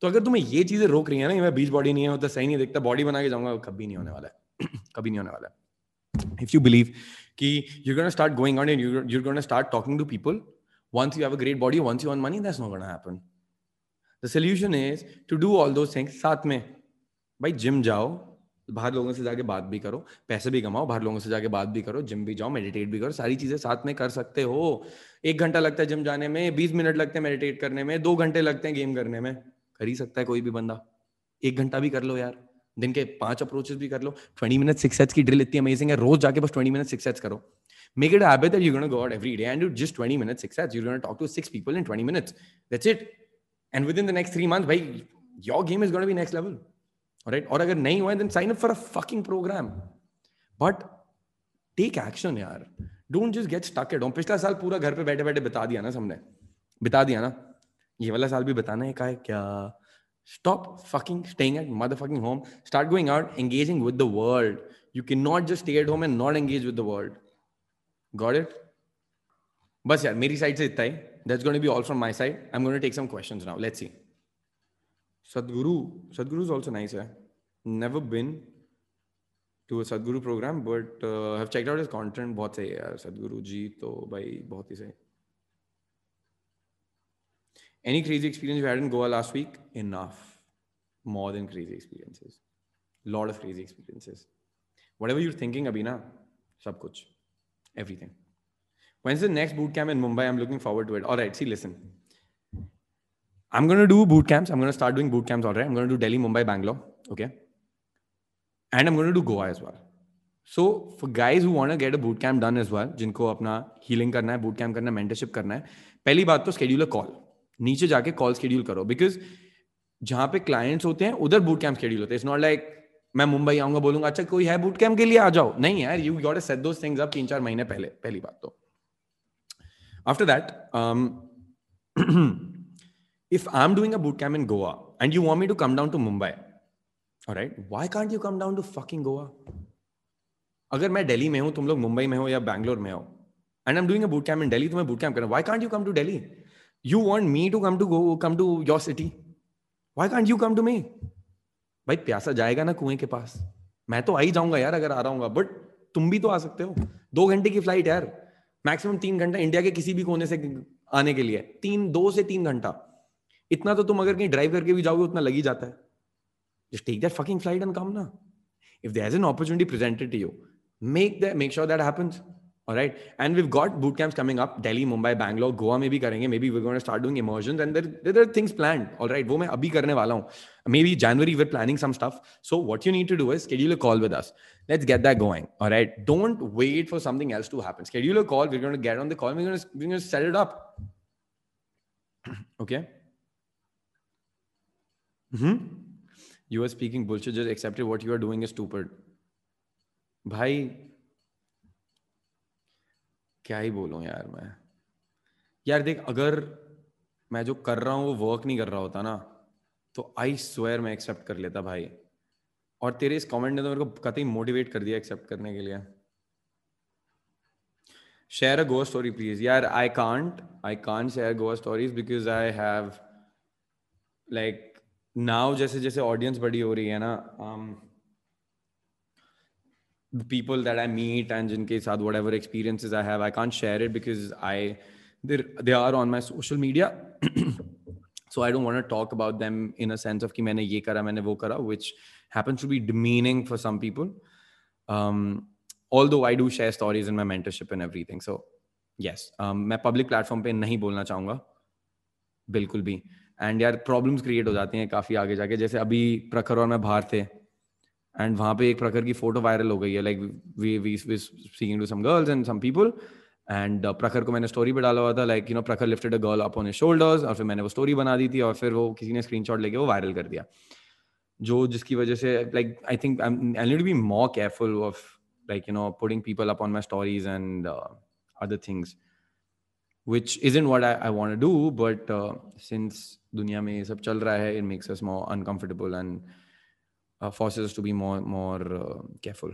तो अगर तुम्हें ये चीज़ें रोक रही है ना मैं बीच बॉडी नहीं है तो सही नहीं देखता बॉडी बना के जाऊँगा कभी नहीं होने वाला है। [clears throat] कभी नहीं होने वाला है। इफ़ यू बिलीव कि you gonna start going on and you gonna start talking to people once you have a great body, once you earn money, that's not going to happen. The solution is to do all those things साथ में। भाई gym जाओ बाहर लोगों से जाके बात भी करो पैसे भी कमाओ बाहर लोगों से जाके बात भी करो जिम भी जाओ मेडिटेट भी करो सारी चीज़ें साथ में कर सकते हो एक घंटा लगता है जिम जाने में बीस मिनट लगते हैं मेडिटेट करने में दो घंटे लगते हैं गेम करने में कर ही सकता है कोई भी बंदा एक घंटा भी कर लो यार दिन के पाँच अप्रोचेस भी कर लो ट्वेंटी मिनट सिक्स की ड्रिल इतनी अमेजिंग है रोज जाके बस ट्वेंटी मिनट सिक्स करो Make it a habit that you're going to go out every day and do just 20 minutes, sets. You're going to talk to six people in 20 minutes. That's it. And within the next three months, bhai, your game is going to be next level. Right और अगर नहीं हुआ है then sign up for a fucking program but take action यार don't just get stuck at home पिछला साल पूरा घर पे बैठे बैठे बिता दिया ना सबने बिता दिया ना ये वाला साल भी बताना है का है क्या stop fucking staying at mother fucking home start going out engaging with the world you can not just stay at home and not engage with the world got it बस यार मेरी साइड से इतना ही that's going to be all from my side I am going to take some questions now let's see Sadhguru Sadhguru is also nice है never been to a Sadhguru program but have checked out his content बहुत सही है यार सदगुरु जी तो भाई बहुत ही सही Any crazy experience you had in Goa last week? Enough. More than crazy experiences. Lot of crazy experiences. Whatever you're thinking, Abhi na, sab kuch everything. When's the next boot camp in Mumbai? I'm looking forward to it. All right, see, listen. I'm going to do boot camps. I'm going to start doing boot camps. All right. I'm going to do Delhi, Mumbai, Bangalore. Okay. And I'm going to do Goa as well. So for guys who want to get a boot camp done as well, जिनको अपना healing करना है, boot camp करना है, mentorship करना है, पहली बात तो a call. नीचे जाके call schedule करो because जहाँ पे clients होते हैं उधर boot camp schedule होते हैं. It's not like मैं मुंबई आऊँगा बोलूँगा अच्छा कोई है बूट कैंप के लिए आ जाओ नहीं यार you got set those things up तीन चार महीने पहले पहली बात तो after that if I'm doing a boot camp in Goa and you want me to come down to Mumbai, all right, why can't you come down to fucking Goa? अगर मैं दिल्ली में हूँ तुम लोग मुंबई में हो या बैंगलोर में हो and I am a boot camp in Delhi तुम्हें बूट कैंप करना why can't you come to Delhi? You want me to come to go come to your city why can't you come to me भाई प्यासा जाएगा ना कुएँ के पास। मैं तो आ ही जाऊँगा यार अगर आ रहा हूँ बट तुम भी तो आ सकते हो। दो घंटे की फ़्लाइट यार मैक्सिमम तीन घंटा इंडिया के किसी भी कोने से आने के लिए। तीन दो से तीन घंटा। इतना तो तुम अगर कहीं ड्राइव करके भी जाओगे उतना लग ही जाता है take that fucking flight and come na if there's an opportunity presented to you make that make sure that happens All right. And we've got boot camps coming up Delhi, Mumbai, Bangalore, Goa maybe karenge. Maybe we're going to start doing immersions and there, there are things planned. All right. वो मैं अभी करने वाला हूँ. We're planning some stuff. So what you need to do is schedule a call with us. Let's get that going. All right. Don't wait for something else to happen. Schedule a call. We're going to get on the call. We're going to, we're going to set it up. okay. Hmm You are speaking bullshit. Just accepted what you are doing is. Bhai, क्या ही बोलूँ यार मैं यार देख अगर मैं जो कर रहा हूँ वो वर्क नहीं कर रहा होता ना तो आई स्वेयर मैं एक्सेप्ट कर लेता भाई और तेरे इस कमेंट ने तो मेरे को कतई मोटिवेट कर दिया एक्सेप्ट करने के लिए share a go story please यार I can't I can't share go stories because I have like now जैसे जैसे ऑडियंस बड़ी हो रही है ना um, that I meet and in case whatever experiences I have, I can't share it because I they they are on my social media. so I don't want to talk about them in a sense of कि मैंने ये करा मैंने वो करा, happens to be demeaning for some people. Um, although I do share stories in my mentorship and everything. So yes, um, मैं public platform पे नहीं बोलना चाहूँगा बिल्कुल भी एंड यार प्रॉब्लम्स क्रिएट हो जाती हैं काफ़ी आगे जाके। जैसे अभी प्रखर और मैं बाहर थे एंड वहाँ पे एक प्रखर की फ़ोटो वायरल हो गई है। Like we we speaking to some girls and some people and Prakhar को मैंने स्टोरी पे डाला हुआ था। Like you know Prakhar lifted a girl up on shoulders और फिर मैंने वो स्टोरी बना दी थी, और फिर वो किसी ने स्क्रीनशॉट लेके वो वायरल कर दिया। जो जिसकी वजह से like I think I need be more careful of like you know putting people up on my stories and other things which isn't what I, I want to do. But uh, since dunya mein sab chal raha hai, it makes us more uncomfortable and uh, forces us to be more more uh, careful.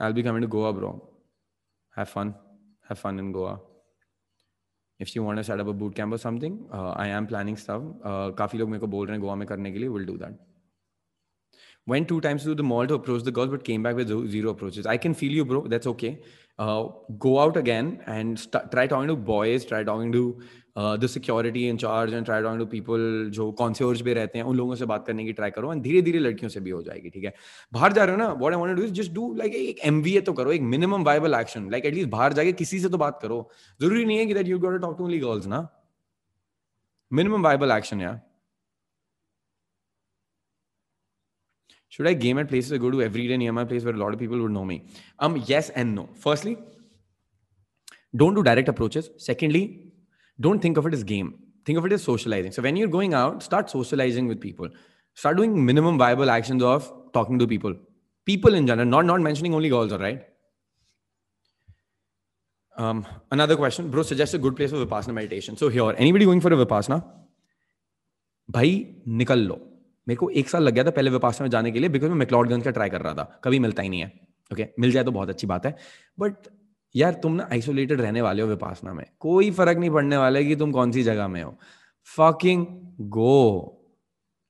I'll be coming to Goa, bro. Have fun. Have fun in Goa. If you want to set up a boot camp or something, uh, I am planning stuff. Uh, काफी लोग मेरे को बोल रहे हैं गोवा में करने के लिए. We'll do that. Went two times to the mall to approach the girls, but came back with zero approaches. I can feel you, bro. That's okay. Uh, go out again and st- try talking to boys, try talking to security in charge and try talking to people जो कॉन्सियर्स पे रहते हैं उन लोगों से बात करने की ट्राई करो एंड धीरे धीरे लड़कियों से भी हो जाएगी ठीक है? बाहर जा रहे हो ना what I want to do just do like एक एमवीए तो करो एक minimum viable action like at least बाहर जाके किसी से तो बात करो। ज़रूरी नहीं है कि that you to talk to only girls ना। मिनिमम वायबल एक्शन यार should I game at places I go to every day near my place where a lot of people would know me? Um, yes and no. Firstly, don't do direct approaches. Secondly, don't think of it as game. Think of it as socializing. So when you're going out, start socializing with people. Start doing minimum viable actions of talking to people. People in general, not not mentioning only girls, all right? Um, another question, bro. Suggest a good place for vipassana meditation. So here, anybody going for a vipassana? Bhai, nikal lo. मेरे को एक साल लग गया था पहले विपासना में जाने के लिए बिकॉज़ मैं मैकलॉडगंज का ट्राई कर रहा था। कभी मिलता ही नहीं है। Okay okay? मिल जाए तो बहुत अच्छी बात है। बट यार, तुम ना आइसोलेटेड रहने वाले हो विपासना में। कोई फ़र्क नहीं पड़ने वाला है कि तुम कौन सी जगह में हो। फकिंग गो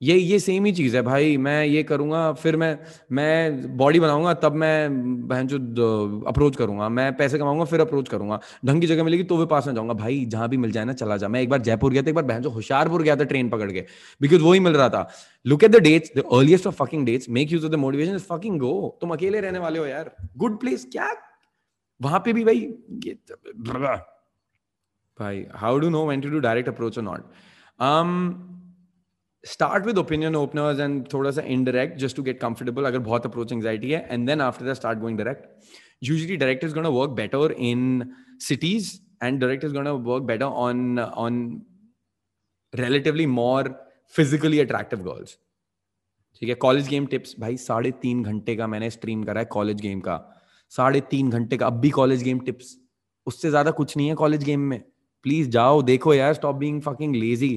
ये ये सेम ही चीज़ है भाई, मैं ये करूँगा, फिर मैं मैं बॉडी बनाऊँगा, तब मैं, बहन जो अप्रोच करूँगा, मैं पैसे कमाऊँगा, फिर अप्रोच करूँगा। ढंग की जगह मिलेगी तो भी पास में जाऊँगा। भाई, जहाँ भी मिल जाए ना, चला जा। मैं एक बार जयपुर गया था, एक बार बहन जो होशियारपुर गया था ट्रेन पकड़ के बिकॉज़ वो ही मिल रहा था। Look at the dates the earliest of fucking dates make use of the motivation is fucking go तुम अकेले रहने वाले हो यार। गुड प्लेस क्या? वहाँ पे भी भाई भाई how do know when to do direct approach और not opinion openers and thoda sa indirect just to get comfortable agar bahut approach anxiety hai and then after that start going direct usually direct is going to work better in cities and direct is going to work better on on relatively more physically attractive girls ठीक है college game tips भाई साढ़े तीन घंटे का मैंने stream करा है कॉलेज गेम का साढ़े तीन घंटे का अब भी कॉलेज गेम टिप्स उससे ज़्यादा कुछ नहीं है कॉलेज गेम में प्लीज़ जाओ देखो यार स्टॉप बीइंग फकिंग लेजी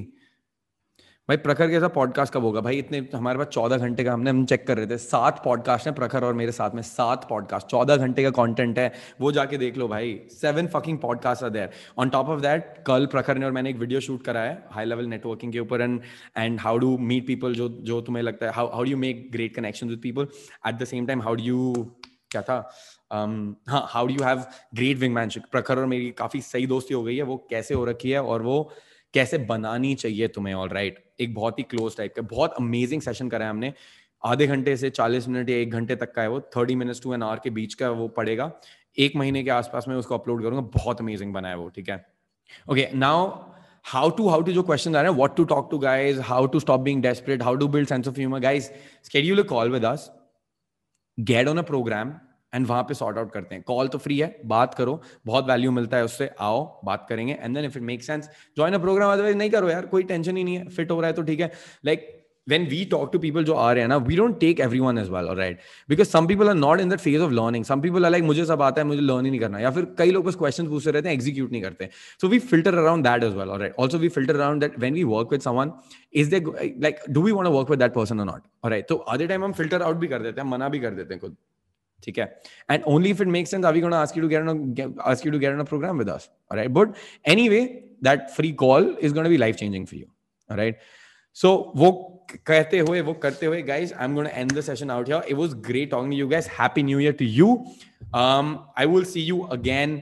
भाई प्रखर के साथ पॉडकास्ट कब होगा? भाई इतने हमारे पास चौदह घंटे का हमने हम चेक कर रहे थे। सात पॉडकास्ट हैं प्रखर और मेरे साथ में सात पॉडकास्ट चौदह घंटे का कंटेंट है वो जाके देख लो भाई। Seven fucking podcast are there on top of that कल प्रखर ने और मैंने एक वीडियो शूट करा है हाई लेवल नेटवर्किंग के ऊपर and and how do meet people जो जो तुम्हें लगता है how do make great connection with people at the same time how do you क्या था? Um, हाँ how do have great wingmanship Prakhar और मेरी काफ़ी सही दोस्ती हो गई है वो कैसे हो रखी है और वो कैसे बनानी चाहिए तुम्हें ऑल राइट right? एक बहुत ही क्लोज टाइप का, बहुत अमेजिंग सेशन करा है हमने। आधे घंटे से चालीस मिनट या एक घंटे तक का है वो thirty minutes to an hour के बीच का वो पड़ेगा। एक महीने के आसपास में उसको अपलोड करूँगा, बहुत अमेजिंग बना है वो, ठीक है? Okay now how to how to जो questions are what to talk to guys, how to stop being desperate, how to build sense of humor. Guys, schedule a call with us, get on a program and वहाँ पे sort out करते हैं। Call तो free है, बात करो, बहुत value मिलता है उससे, आओ, बात करेंगे। And then if it make sense join a program otherwise नहीं करो यार, कोई टेंशन ही नहीं है फिट हो रहा है तो ठीक है। Like when we talk to people जो आ रहे हैं ना we don't take everyone as well right because some people are not in that phase of learning some people are like मुझे सब आता है, मुझे लर्न ही नहीं करना। या फिर कई लोग बस क्वेश्चन पूछते रहते हैं एक्जीक्यूट नहीं करते। So we filter around that is well right also we filter around that when we work with someone is they like do we want work with that person or not right तो other time हम filter out भी कर देते हैं, मना भी कर देते हैं खुद। ठीक है and only if it makes sense are we going to ask you to get on a get, ask you to get on a program with us all right but anyway that free call is going to be life changing for you all right so wo कहते हुए वो करते हुए guys i'm going to end the session out here it was great talking to you guys happy new year to you um i will see you again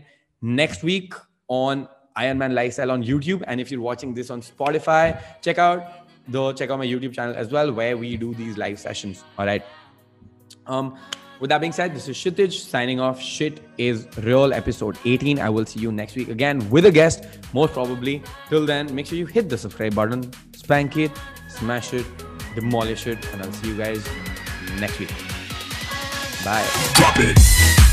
next week on ironman lifestyle on youtube and if you're watching this on spotify check out the check out my youtube channel as well where we do these live sessions all right um with that being said, this is Shitij signing off. Shit is real, episode 18. I will see you next week again with a guest, most probably. Till then, make sure you hit the subscribe button, spank it, smash it, demolish it, and I'll see you guys next week. Bye.